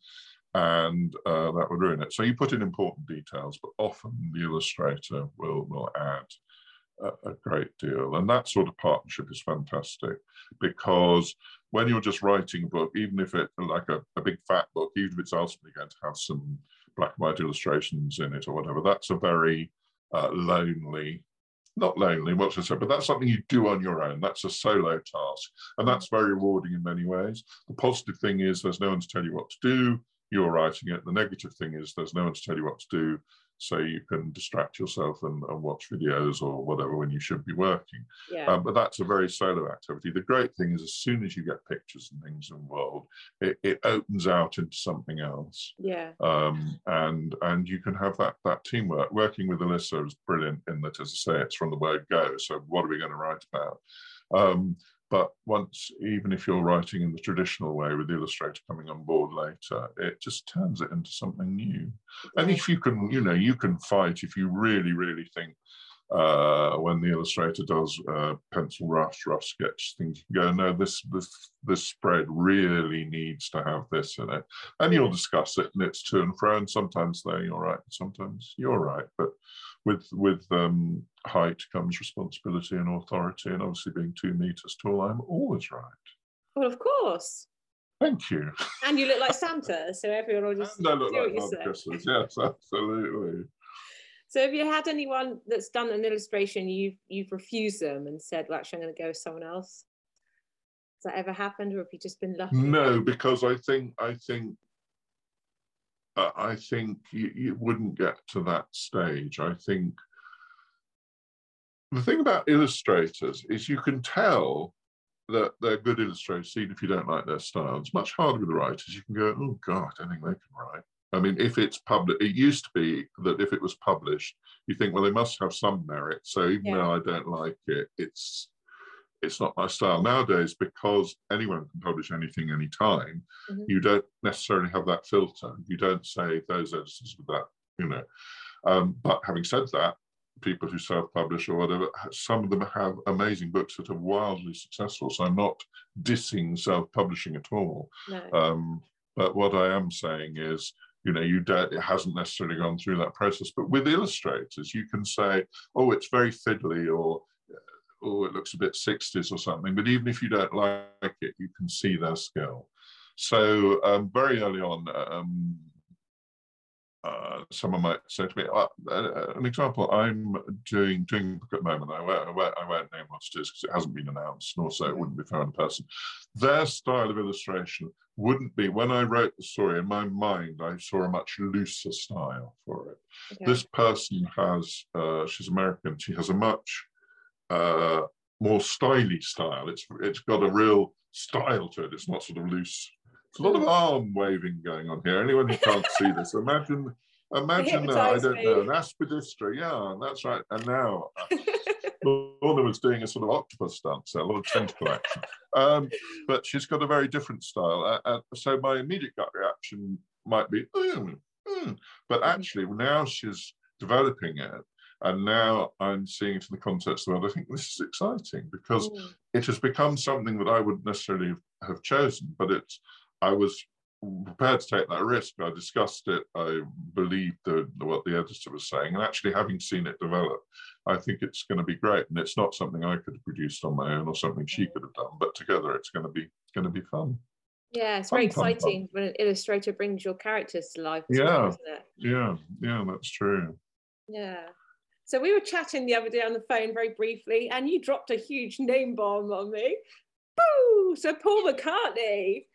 and uh, that would ruin it. So you put in important details, but often the illustrator will, will add a, great deal. And that sort of partnership is fantastic because when you're just writing a book, even if it's like a, a big fat book, even if it's ultimately going to have some black and white illustrations in it or whatever, that's a very uh, lonely, not lonely, what should I say, but that's something you do on your own. That's a solo task. And that's very rewarding in many ways. The positive thing is there's no one to tell you what to do. You're writing it. The negative thing is there's no one to tell you what to do. So you can distract yourself and, and watch videos or whatever when you should be working. Yeah. Um, but that's a very solo activity. The great thing is, as soon as you get pictures and things involved, it, it opens out into something else. Yeah. Um, and and you can have that that teamwork. Working with Elissa is brilliant in that, as I say, it's from the word go. So what are we going to write about? Um, but once, even if you're writing in the traditional way with the illustrator coming on board later, it just turns it into something new. And if you can, you know, you can fight if you really, really think uh, when the illustrator does uh, pencil rough, rough sketch things, go, no, this this this spread really needs to have this in it, and you'll discuss it, and it's to and fro, and sometimes they're you're right, sometimes you're right, but with with um, height comes responsibility and authority, and obviously being two meters tall, I'm always right. Well, of course. Thank you. And you look like Santa, so everyone will just and I look like Father. Christmas. Yes, absolutely. So have you had anyone that's done an illustration, you've you've refused them and said, well, actually, I'm going to go with someone else? Has that ever happened, or have you just been lucky? No, because I think I think uh, I think you, you wouldn't get to that stage. I think the thing about illustrators is you can tell that they're good illustrators, even if you don't like their style. It's much harder with the writers. You can go, oh God, I don't think they can write. I mean, if it's public, it used to be that if it was published, you think, well, they must have some merit. So even Yeah. though I don't like it, it's it's not my style nowadays because anyone can publish anything anytime. Mhm. You don't necessarily have that filter. You don't say those editors with that, you know. Um, but having said that, people who self-publish or whatever, some of them have amazing books that are wildly successful. So I'm not dissing self-publishing at all. No. Um, but what I am saying is, you know, you don't, it hasn't necessarily gone through that process. But with illustrators, you can say, oh, it's very fiddly or oh, it looks a bit 60s or something. But even if you don't like it, you can see their skill. So um, very early on, um, uh, someone might say to me, uh, uh, an example, I'm doing doing a book at the moment. I won't, I won't, I won't name what it is because it hasn't been announced, and also it wouldn't be fair on the person. Their style of illustration wouldn't be, when I wrote the story, in my mind, I saw a much looser style for it. Okay. This person has, uh, she's American, she has a much uh, more stylish style. It's It's got a real style to it. It's not sort of loose. It's a lot of arm waving going on here. Anyone who can't see this, imagine imagine that. I don't know, an aspidistra. Yeah, that's right. And now uh, Lorna was doing a sort of octopus dance, a lot of tentacle action. Um, but she's got a very different style. Uh, uh, so my immediate gut reaction might be, "Mm, mm." but actually now she's developing it. And now I'm seeing it in the context of, I think this is exciting because Mm. it has become something that I wouldn't necessarily have chosen, but it's I was prepared to take that risk. I discussed it. I believed the, what the editor was saying, and actually having seen it develop, I think it's going to be great. And it's not something I could have produced on my own or something she could have done, but together it's going to be going to be fun. Yeah, it's very Fun, fun, fun. exciting when an illustrator brings your characters to life. well, Yeah. isn't it? Yeah, yeah, that's true. Yeah. So we were chatting the other day on the phone very briefly, and you dropped a huge name bomb on me. Boo! So Paul McCartney.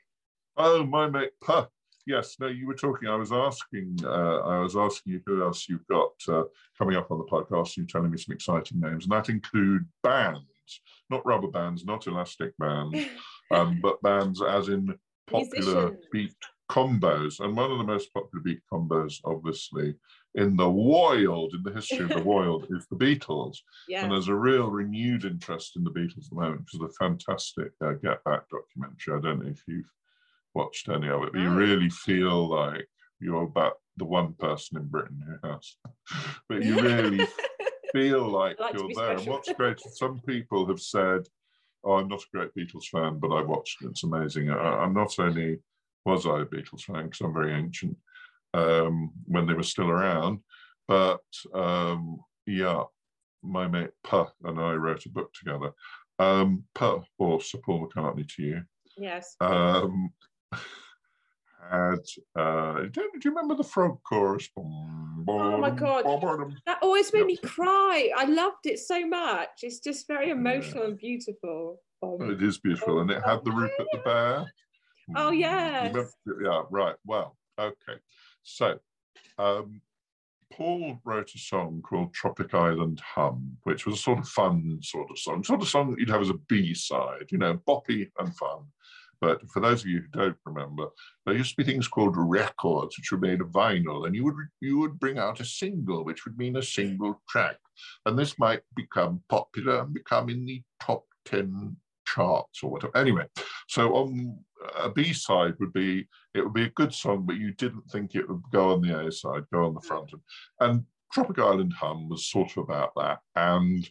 Oh, my mate. Puh. Yes, no, you were talking. I was asking. Uh, I was asking you who else you've got uh, coming up on the podcast. You're telling me some exciting names, and that include bands, not rubber bands, not elastic bands, um, but bands as in popular Musicians. beat combos. And one of the most popular beat combos, obviously, in the world, in the history of the world, is the Beatles. yeah. And there's a real renewed interest in the Beatles at the moment because of the fantastic uh, Get Back documentary. I don't know if you've watched any of it, but you really feel like you're about the one person in Britain who has. but you really feel like, like you're there. And what's great is some people have said, "Oh, I'm not a great Beatles fan, but I watched it. It's amazing." I, I'm not only was I a Beatles fan because I'm very ancient um, when they were still around, but um, yeah, my mate Puh and I wrote a book together. Um, Puh, or Sir Paul McCartney to you, yes. um, had. Uh, do, do you remember the frog chorus? Oh my God. That always made me cry. I loved it so much. It's just very emotional and beautiful. It is beautiful, and it had the Rupert the Bear. Oh, Mm, yes. Yeah, right. Well, okay. So, um, Paul wrote a song called Tropic Island Hum, which was a sort of fun sort of song, sort of song that you'd have as a B side, you know, boppy and fun. But for those of you who don't remember, there used to be things called records, which were made of vinyl, and you would you would bring out a single, which would mean a single track, and this might become popular and become in the top ten charts or whatever. Anyway, so on a B side would be it would be a good song, but you didn't think it would go on the A side, go on the hmm. front, and, and Tropic Island Hum was sort of about that, and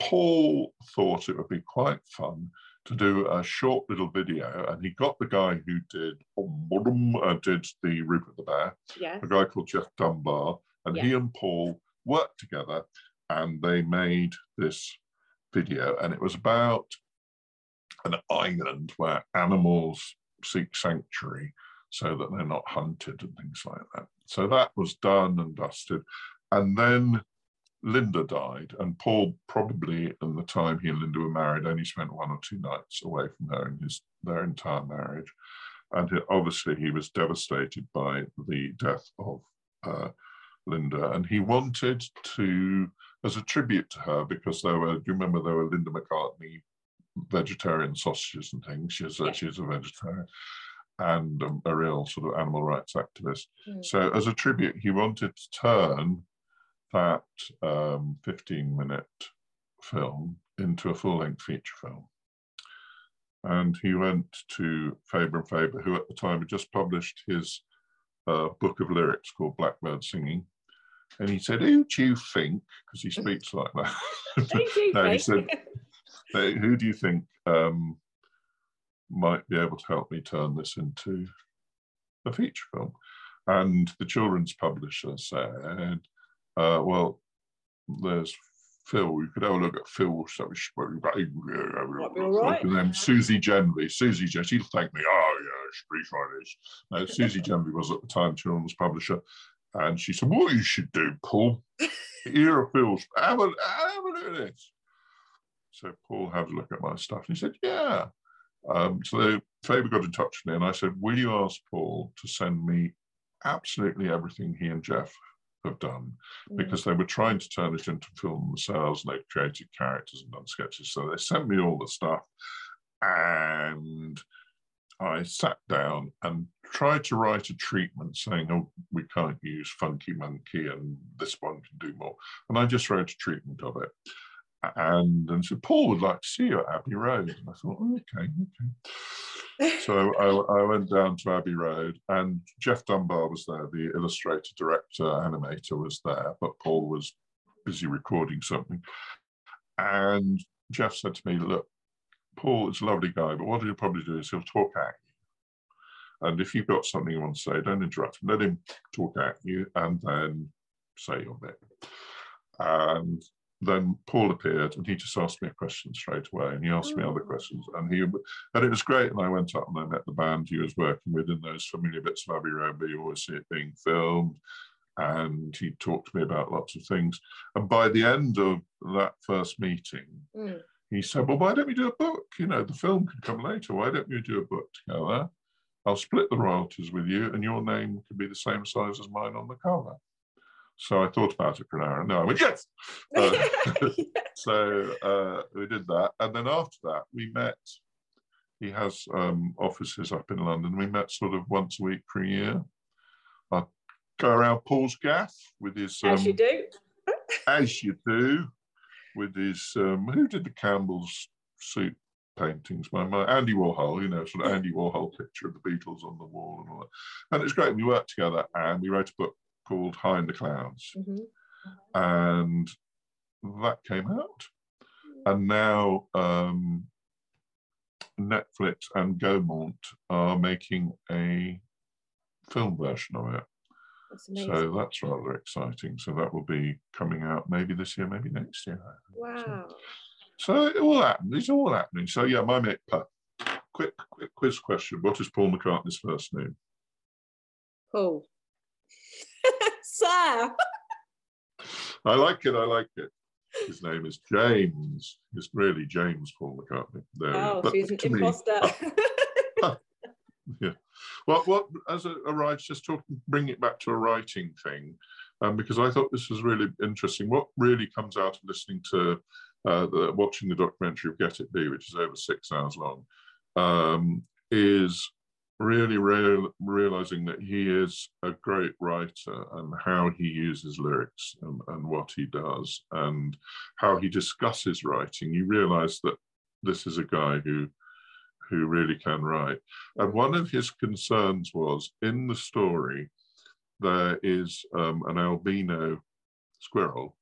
Paul thought it would be quite fun to do a short little video, and he got the guy who did um, um, uh, did the Rupert the Bear, yes. a guy called Geoff Dunbar, and he and Paul worked together, and they made this video, and it was about an island where animals seek sanctuary so that they're not hunted and things like that. So that was done and dusted, and then Linda died, and Paul probably, in the time he and Linda were married, only spent one or two nights away from her in his their entire marriage, and obviously he was devastated by the death of uh, Linda, and he wanted to, as a tribute to her, because there were, do you remember there were Linda McCartney vegetarian sausages and things? She's a, she's a vegetarian and a, a, real sort of animal rights activist. Mm. So, as a tribute, he wanted to turn that um, 15 minute film into a full length feature film. And he went to Faber and Faber, who at the time had just published his uh, book of lyrics called Blackbird Singing. And he said, Who do you think? Because he speaks like that. no, he said, Who do you think um, might be able to help me turn this into a feature film? And the children's publisher said, uh, well, there's Phil. You could have a look at Phil. So right. And then Susie Genby. Susie. She'll thank me. Oh, yeah, speak like this. No, Susie Genby was at the time children's publisher. And she said, What you should do, Paul, here are Phil's. Have a, have a look at this. So Paul had a look at my stuff. And he said, Yeah. Um, so Faber got in touch with me and I said, Will you ask Paul to send me absolutely everything he and Geoff have done mm. because they were trying to turn it into film themselves and they created characters and done sketches. So they sent me all the stuff and I sat down and tried to write a treatment saying, oh, we can't use Funky Monkey and this one can do more. And I just wrote a treatment of it and and so Paul would like to see you at Abbey Road. And I thought, oh, okay, okay. so I, I, went down to Abbey Road, and Geoff Dunbar was there, the illustrator, director, animator was there, but Paul was busy recording something. And Geoff said to me, look, Paul is a lovely guy, but what he'll probably do is he'll talk at you. And if you've got something you want to say, don't interrupt him. Let him talk at you and then say your bit. And then Paul appeared and he just asked me a question straight away and he asked me other oh. questions. And he and it was great and I went up and I met the band he was working with in those familiar bits of Abbey Road but you always see it being filmed and he talked to me about lots of things. And by the end of that first meeting mm. he said well why don't we do a book? You know the film can come later. Why don't we do a book together? I'll split the royalties with you and your name can be the same size as mine on the cover so I thought about it for an hour. and No, I went, yes. Uh, yes. so uh, we did that. And then after that, we met. He has um, offices up in London. We met sort of once a week for a year. I go around Paul's gaff with his. Um, as you do. as you do. With his. Um, who did the Campbell's suit paintings by my Andy Warhol, you know, sort of Andy Warhol picture of the Beatles on the wall and all that. And it's great. We worked together and we wrote a book called High in the Clouds. Mm-hmm. And that came out. And now um, Netflix and Gaumont are making a film version of it. That's so that's rather exciting. So that will be coming out maybe this year, maybe next year. Wow. So, so it all happened. It's all happening. So yeah, my mate, quick, quick quiz question. What is Paul McCartney's first name? Paul. Sir. I like it. I like it. His name is James. It's really James Paul McCartney. There oh, but she's an imposter. Me, yeah. Well, what as a, a writer, just talking, bring it back to a writing thing. um, because I thought this was really interesting. What really comes out of listening to uh, the, watching the documentary of Get It Be, which is over six hours long, um, is really real, realizing that he is a great writer and how he uses lyrics and, and what he does and how he discusses writing. You realize that this is a guy who who really can write. And one of his concerns was in the story, there is um, an albino squirrel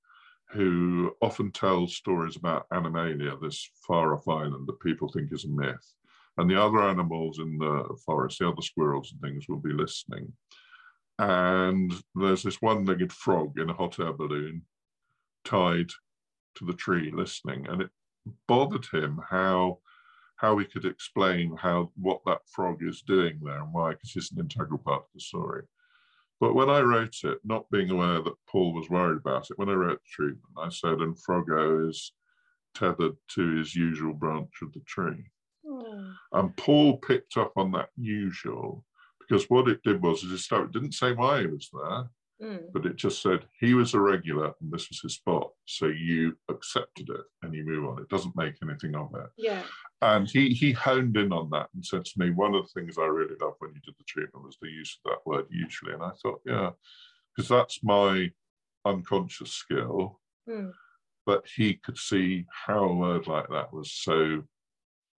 who often tells stories about Animalia, this far off island that people think is a myth. And the other animals in the forest, the other squirrels and things, will be listening. And there's this one legged frog in a hot air balloon tied to the tree listening. And it bothered him how how we could explain how what that frog is doing there and why, because it's an integral part of the story. But when I wrote it, not being aware that Paul was worried about it, when I wrote the treatment, I said, and Froggo is tethered to his usual branch of the tree. And Paul picked up on that usual because what it did was it didn't say why he was there. Mm. But it just said he was a regular and this was his spot. So you accepted it and you move on. It doesn't make anything of it. Yeah. And he he honed in on that and said to me, one of the things I really loved when you did the treatment was the use of that word usually. And I thought, yeah, because that's my unconscious skill. Mm. But he could see how a word like that was so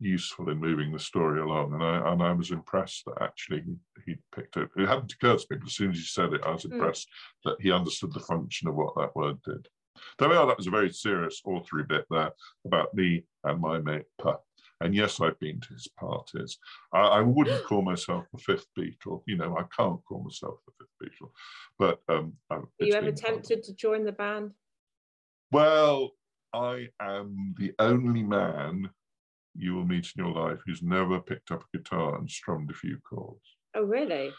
useful in moving the story along. And I and I was impressed that actually he picked it. It hadn't occurred to me, but as soon as he said it, I was hmm. impressed mm. that he understood the function of what that word did. There we are. that was a very serious authory bit there about me and my mate Puh. And yes, I've been to his parties. I, I, wouldn't call myself the fifth Beatle. You know, I can't call myself the fifth Beatle. But um, Are you ever tempted fun. to join the band? Well, I am the only man you will meet in your life who's never picked up a guitar and strummed a few chords. Oh, really?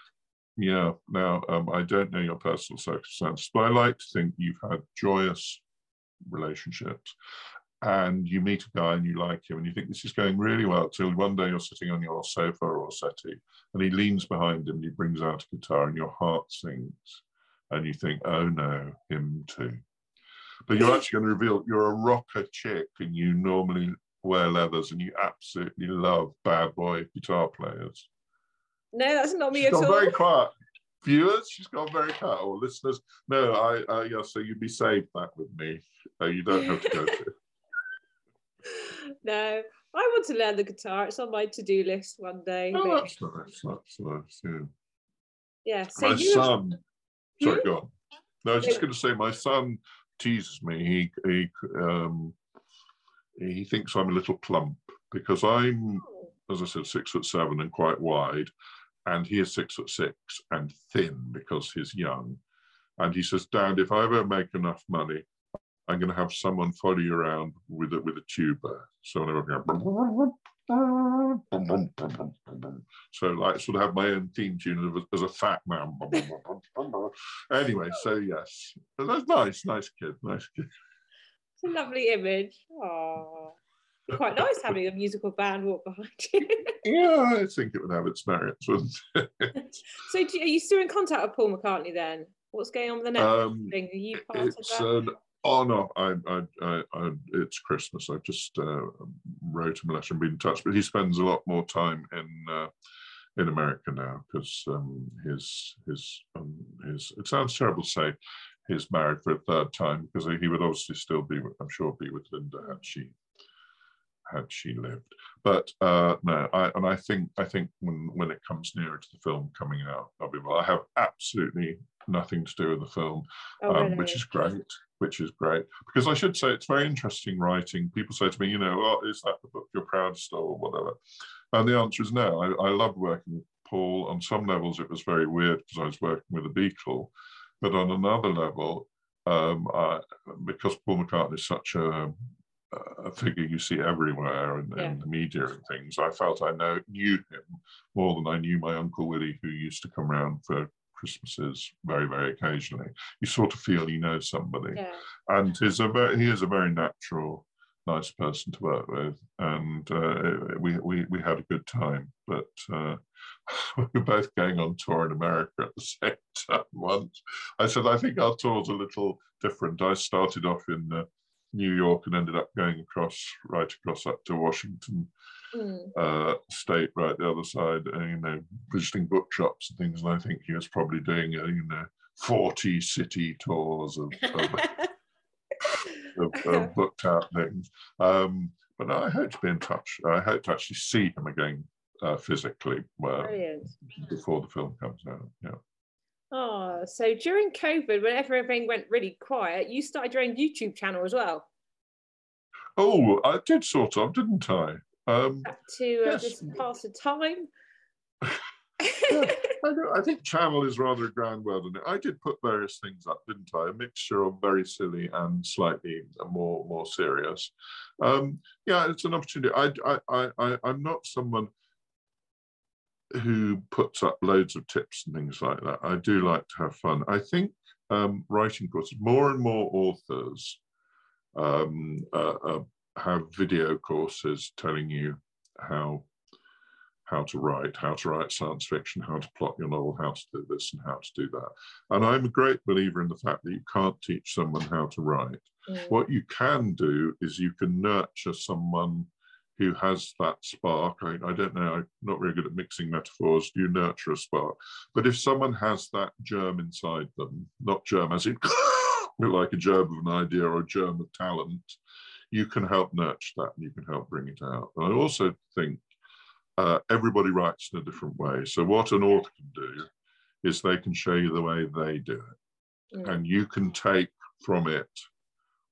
Yeah. Now, um, I don't know your personal circumstances, but I like to think you've had joyous relationships and you meet a guy and you like him and you think this is going really well till one day you're sitting on your sofa or settee and he leans behind him and he brings out a guitar and your heart sings and you think, oh no, him too. But you're actually going to reveal you're a rocker chick and you normally wear leathers and you absolutely love bad boy guitar players. No, that's not me she's at all. very quiet. Viewers, she's got very quiet. Or listeners, no, I, uh, yeah, so you'd be saved that with me. Uh, you don't have to go to. no, I want to learn the guitar. It's on my to-do list one day. Oh, but... that's nice. That's nice. Yeah. Yeah. So my son. Have... Sorry, hmm? go on. No, I was just going to say, my son teases me. He he um, he thinks I'm a little plump because I'm, oh. as I said, six foot seven and quite wide, and he is six foot six and thin because he's young. And he says, Dad, if I ever make enough money, I'm going to have someone follow you around with a, with a tuba. So I'm going so like sort of have my own theme tune as a fat man. anyway, so yes, that's nice, nice kid, nice kid. It's a lovely image. Oh, quite nice having a musical band walk behind you. yeah, I think it would have its merits, wouldn't it? so, do, are you still in contact with Paul McCartney then? What's going on with the next um, thing? Are you part of that? An, oh no, I, I, I, I, it's Christmas. I just uh, wrote him a letter and been in touch, but he spends a lot more time in. Uh, in America now, because um, his his um, his it sounds terrible to say he's married for a third time because he would obviously still be, I'm sure, be with Linda had she had she lived. But uh, no, I, and I think I think when when it comes nearer to the film coming out, I'll be well. I have absolutely nothing to do with the film, oh, um, really? which is great. Which is great because I should say it's very interesting writing. People say to me, you know, oh, is that the book you're proudest of or whatever? And the answer is no. I, I love working with Paul. On some levels, it was very weird because I was working with a Beatle but on another level, um, I, because Paul McCartney is such a, a figure you see everywhere in, yeah. in, the media and things, I felt I know, knew him more than I knew my Uncle Willie, who used to come around for Christmases very, very occasionally. You sort of feel you know somebody. Yeah. And he's a very, he is a very natural, nice person to work with. And uh, we, we, we had a good time. But uh, we were both going on tour in America at the same time once. I said, I think our tour's a little different. I started off in uh, New York and ended up going across, right across up to Washington mm. uh, State, right the other side, uh, you know, visiting bookshops and things. And I think he was probably doing, uh, you know, 40 city tours of, of, of, of booked out things. Um, but I hope to be in touch. I hope to actually see him again uh, physically uh, before the film comes out. Yeah. Oh, so during COVID, when everything went really quiet, you started your own YouTube channel as well. Oh, I did sort of, didn't I? Um, to uh, yes. just pass the time. yeah, I, I, think channel is rather a grand word. I did put various things up, didn't I? A mixture of very silly and slightly more more serious. Um, yeah, it's an opportunity. I, I, I, I'm not someone who puts up loads of tips and things like that. I do like to have fun. I think um, writing courses, more and more authors um, uh, uh, have video courses telling you how how to write, how to write science fiction, how to plot your novel, how to do this and how to do that. And I'm a great believer in the fact that you can't teach someone how to write. Mm. What you can do is you can nurture someone who has that spark. I, I, don't know, I'm not very good at mixing metaphors. You nurture a spark? But if someone has that germ inside them, not germ as in like a germ of an idea or a germ of talent, you can help nurture that and you can help bring it out. And I also think uh, everybody writes in a different way. So what an author can do is they can show you the way they do it. Mm. And you can take from it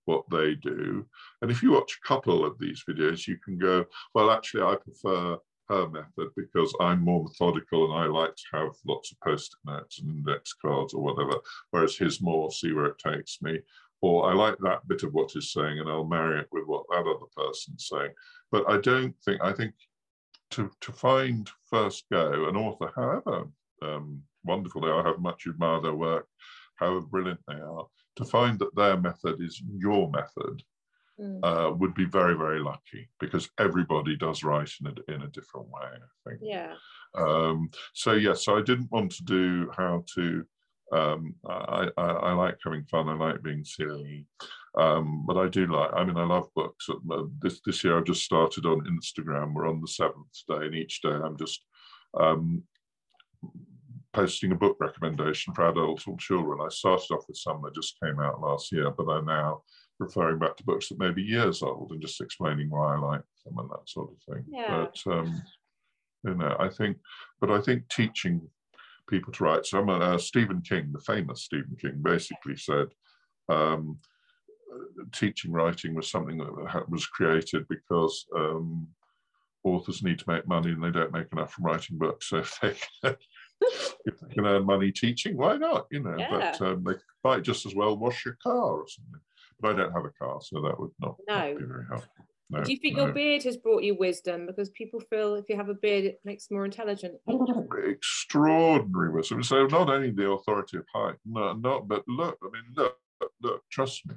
what they do. And if you watch a couple of these videos, you can go, well, actually, I prefer her method because I'm more methodical and I like to have lots of post-it notes and index cards or whatever, whereas his more see where it takes me. Or I like that bit of what he's saying and I'll marry it with what that other person's saying. But I don't think, I think to, to find first go an author, however um, wonderful they are, how much admire their work, however brilliant they are, to find that their method is your method mm. uh, would be very, very lucky because everybody does write in a, in a different way, I think. Yeah. Um, so, yes, yeah, so I didn't want to do how to. Um, I, I, I, like having fun. I like being silly, um, but I do like. I mean, I love books. This this year, I've just started on Instagram. We're on the seventh day, and each day I'm just um, posting a book recommendation for adults or children. I started off with some that just came out last year, but I'm now referring back to books that may be years old and just explaining why I like them and that sort of thing. Yeah. But um, you know, I think, but I think teaching people to write. So, uh, Stephen King, the famous Stephen King, basically said. Um, teaching writing was something that was created because um, authors need to make money and they don't make enough from writing books. So if they if they can earn money teaching, why not? You know, yeah. but um, they might just as well wash your car or something. But I don't have a car, so that would not, no. not be very helpful. No, Do you think no. your beard has brought you wisdom? Because people feel if you have a beard, it makes more intelligent. Extraordinary wisdom. So not only the authority of height, no, not but look. I mean, look, look. Trust me.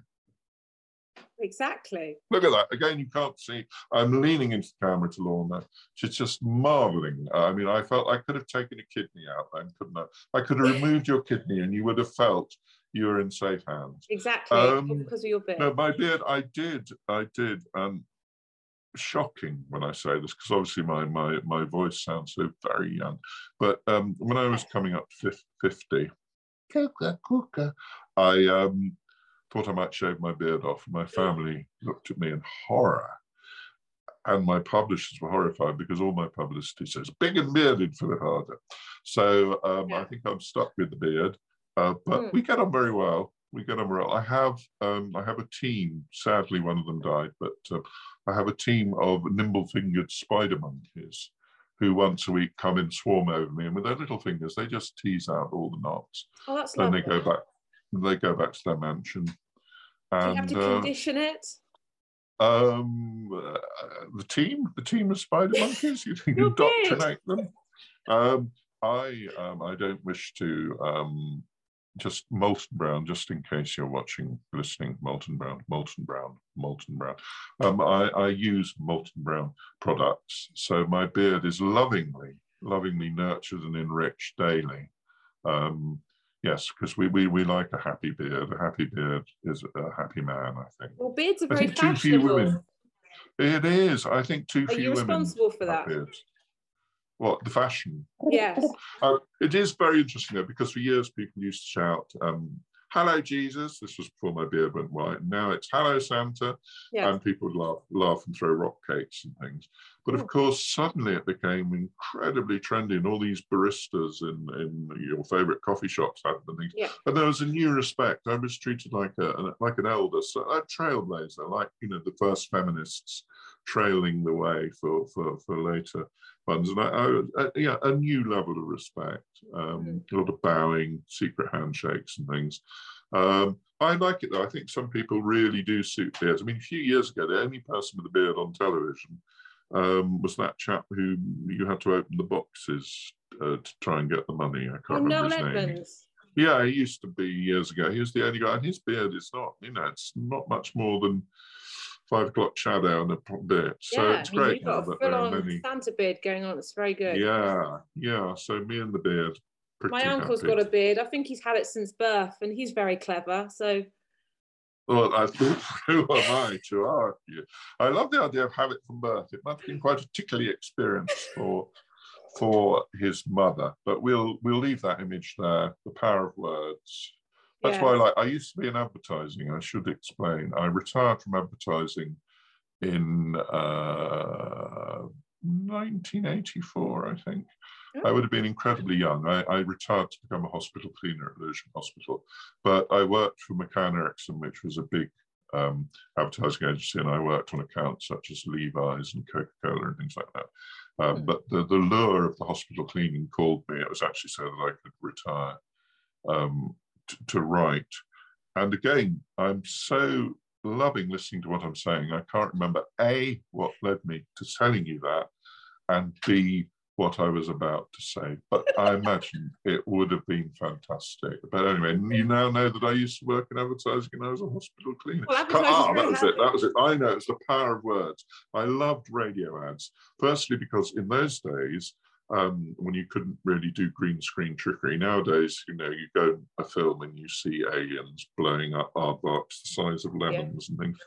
Exactly. Look at that. Again, you can't see. I'm leaning into the camera to Lorna. She's just marveling. I mean, I felt I could have taken a kidney out then, couldn't I? I could have removed your kidney and you would have felt you were in safe hands. Exactly. Um, because of your beard. No, my beard, I did. I did. Um, shocking when I say this because obviously my, my, my voice sounds so very young. But um, when I was coming up to 50, I um, thought I might shave my beard off. My family looked at me in horror. And my publishers were horrified because all my publicity says big and bearded Philip Ardagh. So um, yeah. I think I'm stuck with the beard, uh, but mm. we get on very well. We get on well. I have um, I have a team. Sadly, one of them died, but uh, I have a team of nimble-fingered spider monkeys who once a week come and swarm over me, and with their little fingers, they just tease out all the knots. Oh, that's then lovely. they go back they go back to their mansion. And, Do you have to uh, condition it? Um, uh, the team, the team of spider monkeys. You can indoctrinate them. Um, I, um, I don't wish to um, just Molton Brown, just in case you're watching, listening, Molton Brown, Molton Brown, Molton Brown. Um, I, I use Molton Brown products, so my beard is lovingly, lovingly nurtured and enriched daily. Um, yes, because we, we we like a happy beard. A happy beard is a happy man. I think. Well, beards are very fashionable. It is. I think too few women. Are you responsible for that? Beards. What the fashion? Yes. Uh, it is very interesting though, because for years people used to shout, um, hello Jesus. This was before my beard went white. Now it's hello Santa. Yes. And people would laugh, laugh and throw rock cakes and things. But of course, suddenly it became incredibly trendy, and all these baristas in, in your favorite coffee shops had them. Yeah. And there was a new respect. I was treated like a like an elder, so a trailblazer, like you know the first feminists trailing the way for for, for later ones. And I, I, yeah, a new level of respect, um, mm. a lot of bowing, secret handshakes, and things. Um, I like it though. I think some people really do suit beards. I mean, a few years ago, the only person with a beard on television um, was that chap who you had to open the boxes uh, to try and get the money. I can't remember his name. Yeah, he used to be years ago. He was the only guy, and his beard is not, you know, it's not much more than five o'clock shadow and a bit. So yeah, it's great. You've got a full on many... Santa beard going on. It's very good. Yeah, yeah. So me and the beard. My uncle's happy. got a beard. I think he's had it since birth, and he's very clever. So well, I thought, who am I to argue? I love the idea of having it from birth. It must have been quite a tickly experience for for his mother, but we'll we'll leave that image there. The power of words. That's yeah. why I like. I used to be in advertising. I should explain. I retired from advertising in uh, 1984, I think. I would have been incredibly young. I, I, retired to become a hospital cleaner at Lewisham Hospital, but I worked for McCann Erickson, which was a big um, advertising agency, and I worked on accounts such as Levi's and Coca Cola and things like that. Um, mm. But the, the lure of the hospital cleaning called me. It was actually so that I could retire um, to write. And again, I'm so loving listening to what I'm saying. I can't remember A, what led me to telling you that, and B, what I was about to say, but I imagine it would have been fantastic. But anyway, you now know that I used to work in advertising and I was a hospital cleaner. Well, ah, that was it. That was it. I know it's the power of words. I loved radio ads. Firstly, because in those days, um, when you couldn't really do green screen trickery. Nowadays, you know, you go a film and you see aliens blowing up aardvarks the size of lemons yeah. and things.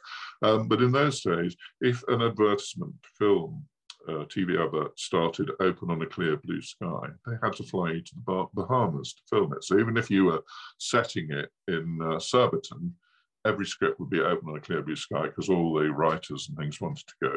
Um, but in those days, if an advertisement film uh, TV advert started open on a clear blue sky, they had to fly to the Bahamas to film it. So even if you were setting it in uh, Surbiton, every script would be open on a clear blue sky because all the writers and things wanted to go,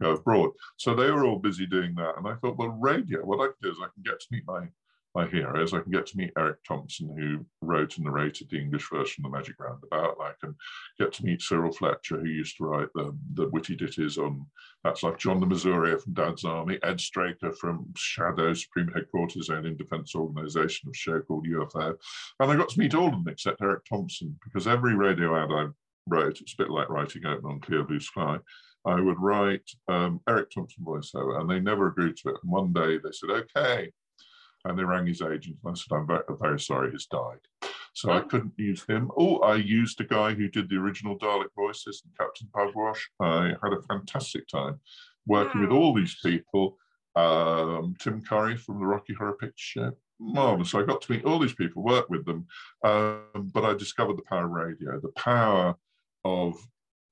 go abroad. So they were all busy doing that. And I thought, well, radio, what I can do is I can get to meet my my heroes. I can get to meet Eric Thompson, who wrote and narrated the English version of the Magic Roundabout. I can get to meet Cyril Fletcher, who used to write the, the witty ditties on That's Life John Le Mesurier from Dad's Army, Ed Straker from SHADO, Supreme Headquarters Alien Defense Organization of show called UFO. And I got to meet all of them except Eric Thompson, because every radio ad I wrote, it's a bit like writing open on Clear Blue Sky. I would write um, Eric Thompson voiceover, and they never agreed to it. And one day they said, "Okay, and they rang his agent and I said, I'm very, very sorry, he's died. So I couldn't use him. Oh, I used a guy who did the original Dalek voices and Captain Pugwash. I had a fantastic time working wow. with all these people. Um, Tim Curry from the Rocky Horror Picture Show. Marvelous. So I got to meet all these people, work with them. Um, but I discovered the power of radio, the power of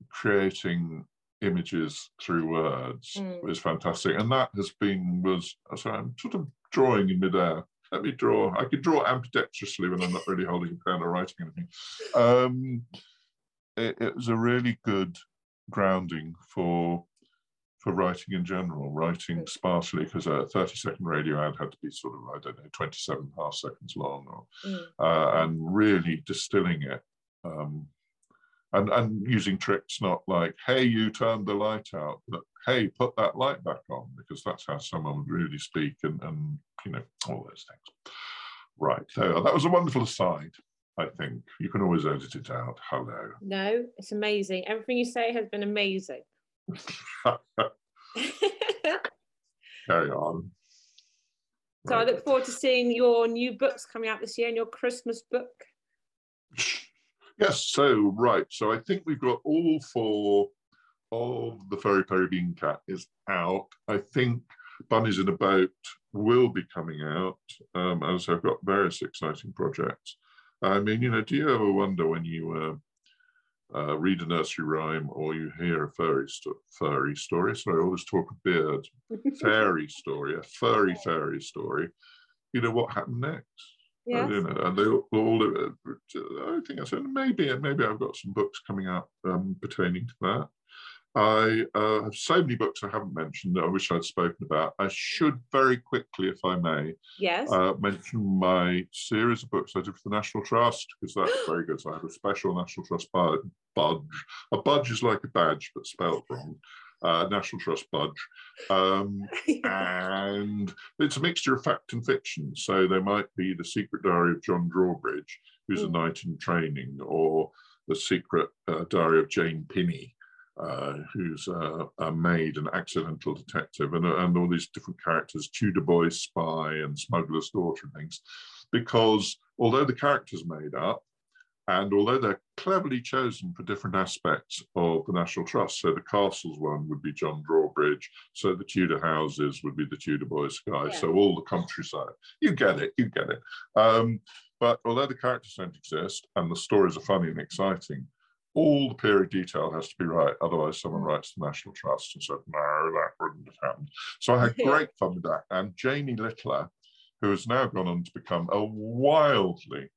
creating images through words mm. was fantastic. And that has been, was, sorry, I'm sort of drawing in midair. Let me draw. I can draw ambidextrously when I'm not really holding a pen or writing anything. Um, it, it, was a really good grounding for for writing in general, writing sparsely, because a 30 second radio ad had to be sort of, I don't know, 27 half seconds long, or, mm. uh, and really distilling it. Um, and, and using tricks not like, hey, you turned the light out, but hey, put that light back on, because that's how someone would really speak and, and you know, all those things. Right. So that was a wonderful aside, I think. You can always edit it out. Hello. No, it's amazing. Everything you say has been amazing. Carry on. So right. I look forward to seeing your new books coming out this year and your Christmas book. Yes, so right. So I think we've got all four of the Furry Purry Beancat is out. I think Bunnies in a boat will be coming out um, as I've got various exciting projects. I mean, you know, do you ever wonder when you uh, uh, read a nursery rhyme or you hear a furry, sto- furry story? Sorry, I always talk a beard. fairy story, a furry fairy story. You know what happened next? Yes. You know, and they all, all uh, I think I said maybe maybe I've got some books coming out um, pertaining to that. I uh, have so many books I haven't mentioned that I wish I'd spoken about. I should very quickly, if I may, Yes. uh, mention my series of books I did for the National Trust because that's very good. So I have a special National Trust budge. A budge is like a badge but spelled wrong. Uh, National Trust budge. Um, and it's a mixture of fact and fiction. So there might be the secret diary of John Drawbridge, who's a Mm. knight in training, or the secret uh, diary of Jane Pinny, uh, who's uh, a maid, an accidental detective, and, and all these different characters, Tudor boy spy and smuggler's daughter and things. Because although the characters made up, and although they're cleverly chosen for different aspects of the National Trust, so the castles one would be John Drawbridge, so the Tudor houses would be the Tudor Boys Spy, Yeah. so all the countryside. You get it, you get it. Um, but although the characters don't exist and the stories are funny and exciting, all the period detail has to be right. Otherwise, someone writes the National Trust and said, no, that wouldn't have happened. So I had great fun with that. And Jamie Littler, who has now gone on to become a wildly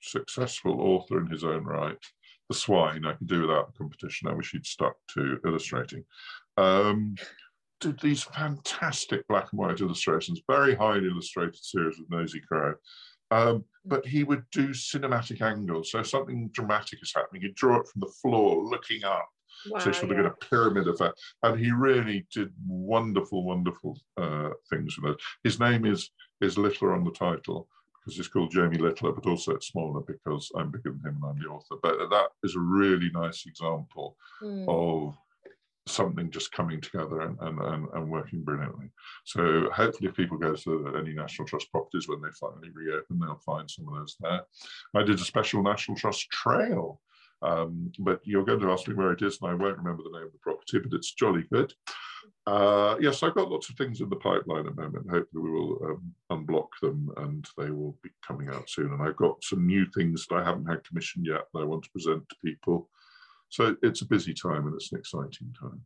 successful author in his own right, The Swine, I could do without the competition. I wish he'd stuck to illustrating. Um, did these fantastic black and white illustrations, very highly illustrated series with Nosy Crow. Um, but he would do cinematic angles. So something dramatic is happening. He'd draw it from the floor, looking up. wow, so you sort of yeah. get a pyramid effect. And he really did wonderful, wonderful uh, things with it. His name is is Littler on the title because he's called Jamie Littler, but also it's smaller because I'm bigger than him and I'm the author. But that is a really nice example Mm. of something just coming together and, and, and, and working brilliantly. So hopefully if people go to any National Trust properties when they finally reopen, they'll find some of those there. I did a special National Trust trail, um, but you're going to ask me where it is and I won't remember the name of the property, but it's jolly good. Uh, yes, I've got lots of things in the pipeline at the moment. Hopefully we will um, unblock them and they will be coming out soon. And I've got some new things that I haven't had commissioned yet that I want to present to people. So it's a busy time and it's an exciting time.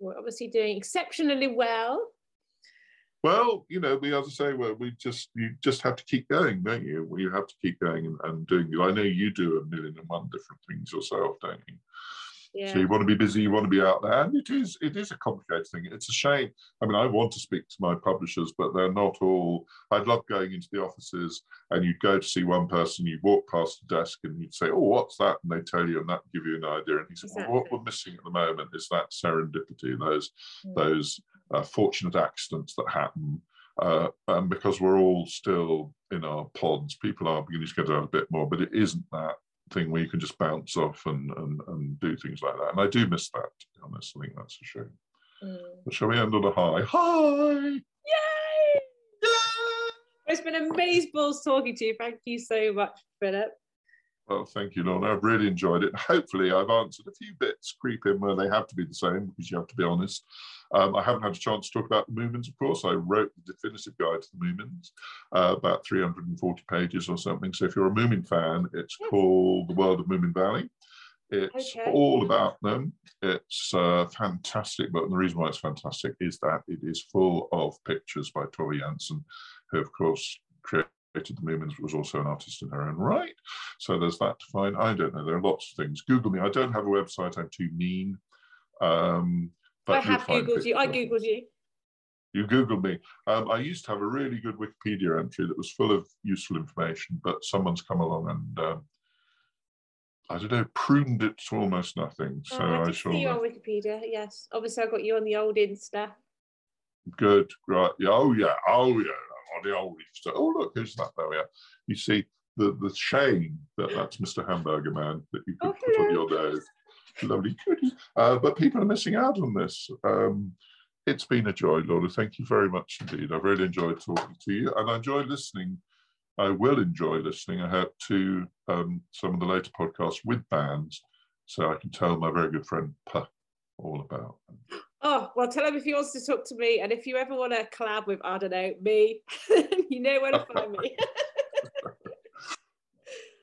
We're obviously doing exceptionally well. Well, you know, we as I say, well, we just you just have to keep going, don't you? You have to keep going and, and doing. I know you do a million and one different things yourself, don't you? Yeah. So you want to be busy, you want to be out there, and it is it is a complicated thing. It's a shame. I mean, I want to speak to my publishers, but they're not all. I'd love going into the offices, and you'd go to see one person, you'd walk past the desk, and you'd say, "Oh, what's that?" And they tell you, and that give you an idea. And he said, "Well, what we're missing at the moment is that serendipity, those Mm. those uh, fortunate accidents that happen." Uh, and because we're all still in our pods, people are beginning to get out a bit more, but it isn't that thing where you can just bounce off and, and, and do things like that. And I do miss that, to be honest. I think that's a shame. Mm. But shall we end on a high? Hi! Yay! It's been amazeballs talking to you. Thank you so much, Philip. Well, thank you, Lorna. I've really enjoyed it. Hopefully, I've answered a few bits creep in where they have to be the same because you have to be honest. Um, I haven't had a chance to talk about the Moomins, of course. I wrote the definitive guide to the Moomins, uh, about 340 pages or something. So if you're a Moomin fan, it's called The World of Moomin Valley. It's Okay. all about them. It's a fantastic but the reason why it's fantastic is that it is full of pictures by Tove Jansson, who, of course, created the Moomins, was also an artist in her own right. So there's that to find. I don't know. There are lots of things. Google me. I don't have a website. I'm too mean. Um, but I have Googled you. I. Googled you. You Googled me. Um, I used to have a really good Wikipedia entry that was full of useful information, but someone's come along and um, I don't know, pruned it to almost nothing. So oh, I I, shall. see you on Wikipedia. Yes. Obviously, I got you on the old Insta. Good, right? Yeah. Oh yeah. Oh yeah. On the old stuff. Oh look, who's that? There we are. You see the the shame that that's Mr. Hamburger Man that you could Oh, put on your nose. Lovely goodie. Uh, but people are missing out on this. Um, it's been a joy, Laura. Thank you very much indeed. I've really enjoyed talking to you, and I enjoy listening. I will enjoy listening. I hope to um, some of the later podcasts with bands, so I can tell my very good friend Puh all about them. Oh, well, tell him if he wants to talk to me. And if you ever want to collab with, I don't know, me, you know where to find me.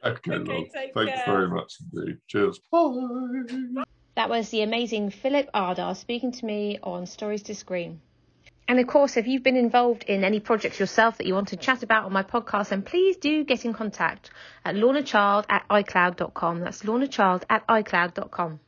okay, okay Thanks care. very much indeed. Cheers. Bye. That was the amazing Philip Ardagh speaking to me on Stories to Scream. And of course, if you've been involved in any projects yourself that you want to chat about on my podcast, then please do get in contact at lornachild at icloud.com. That's lornachild at icloud.com.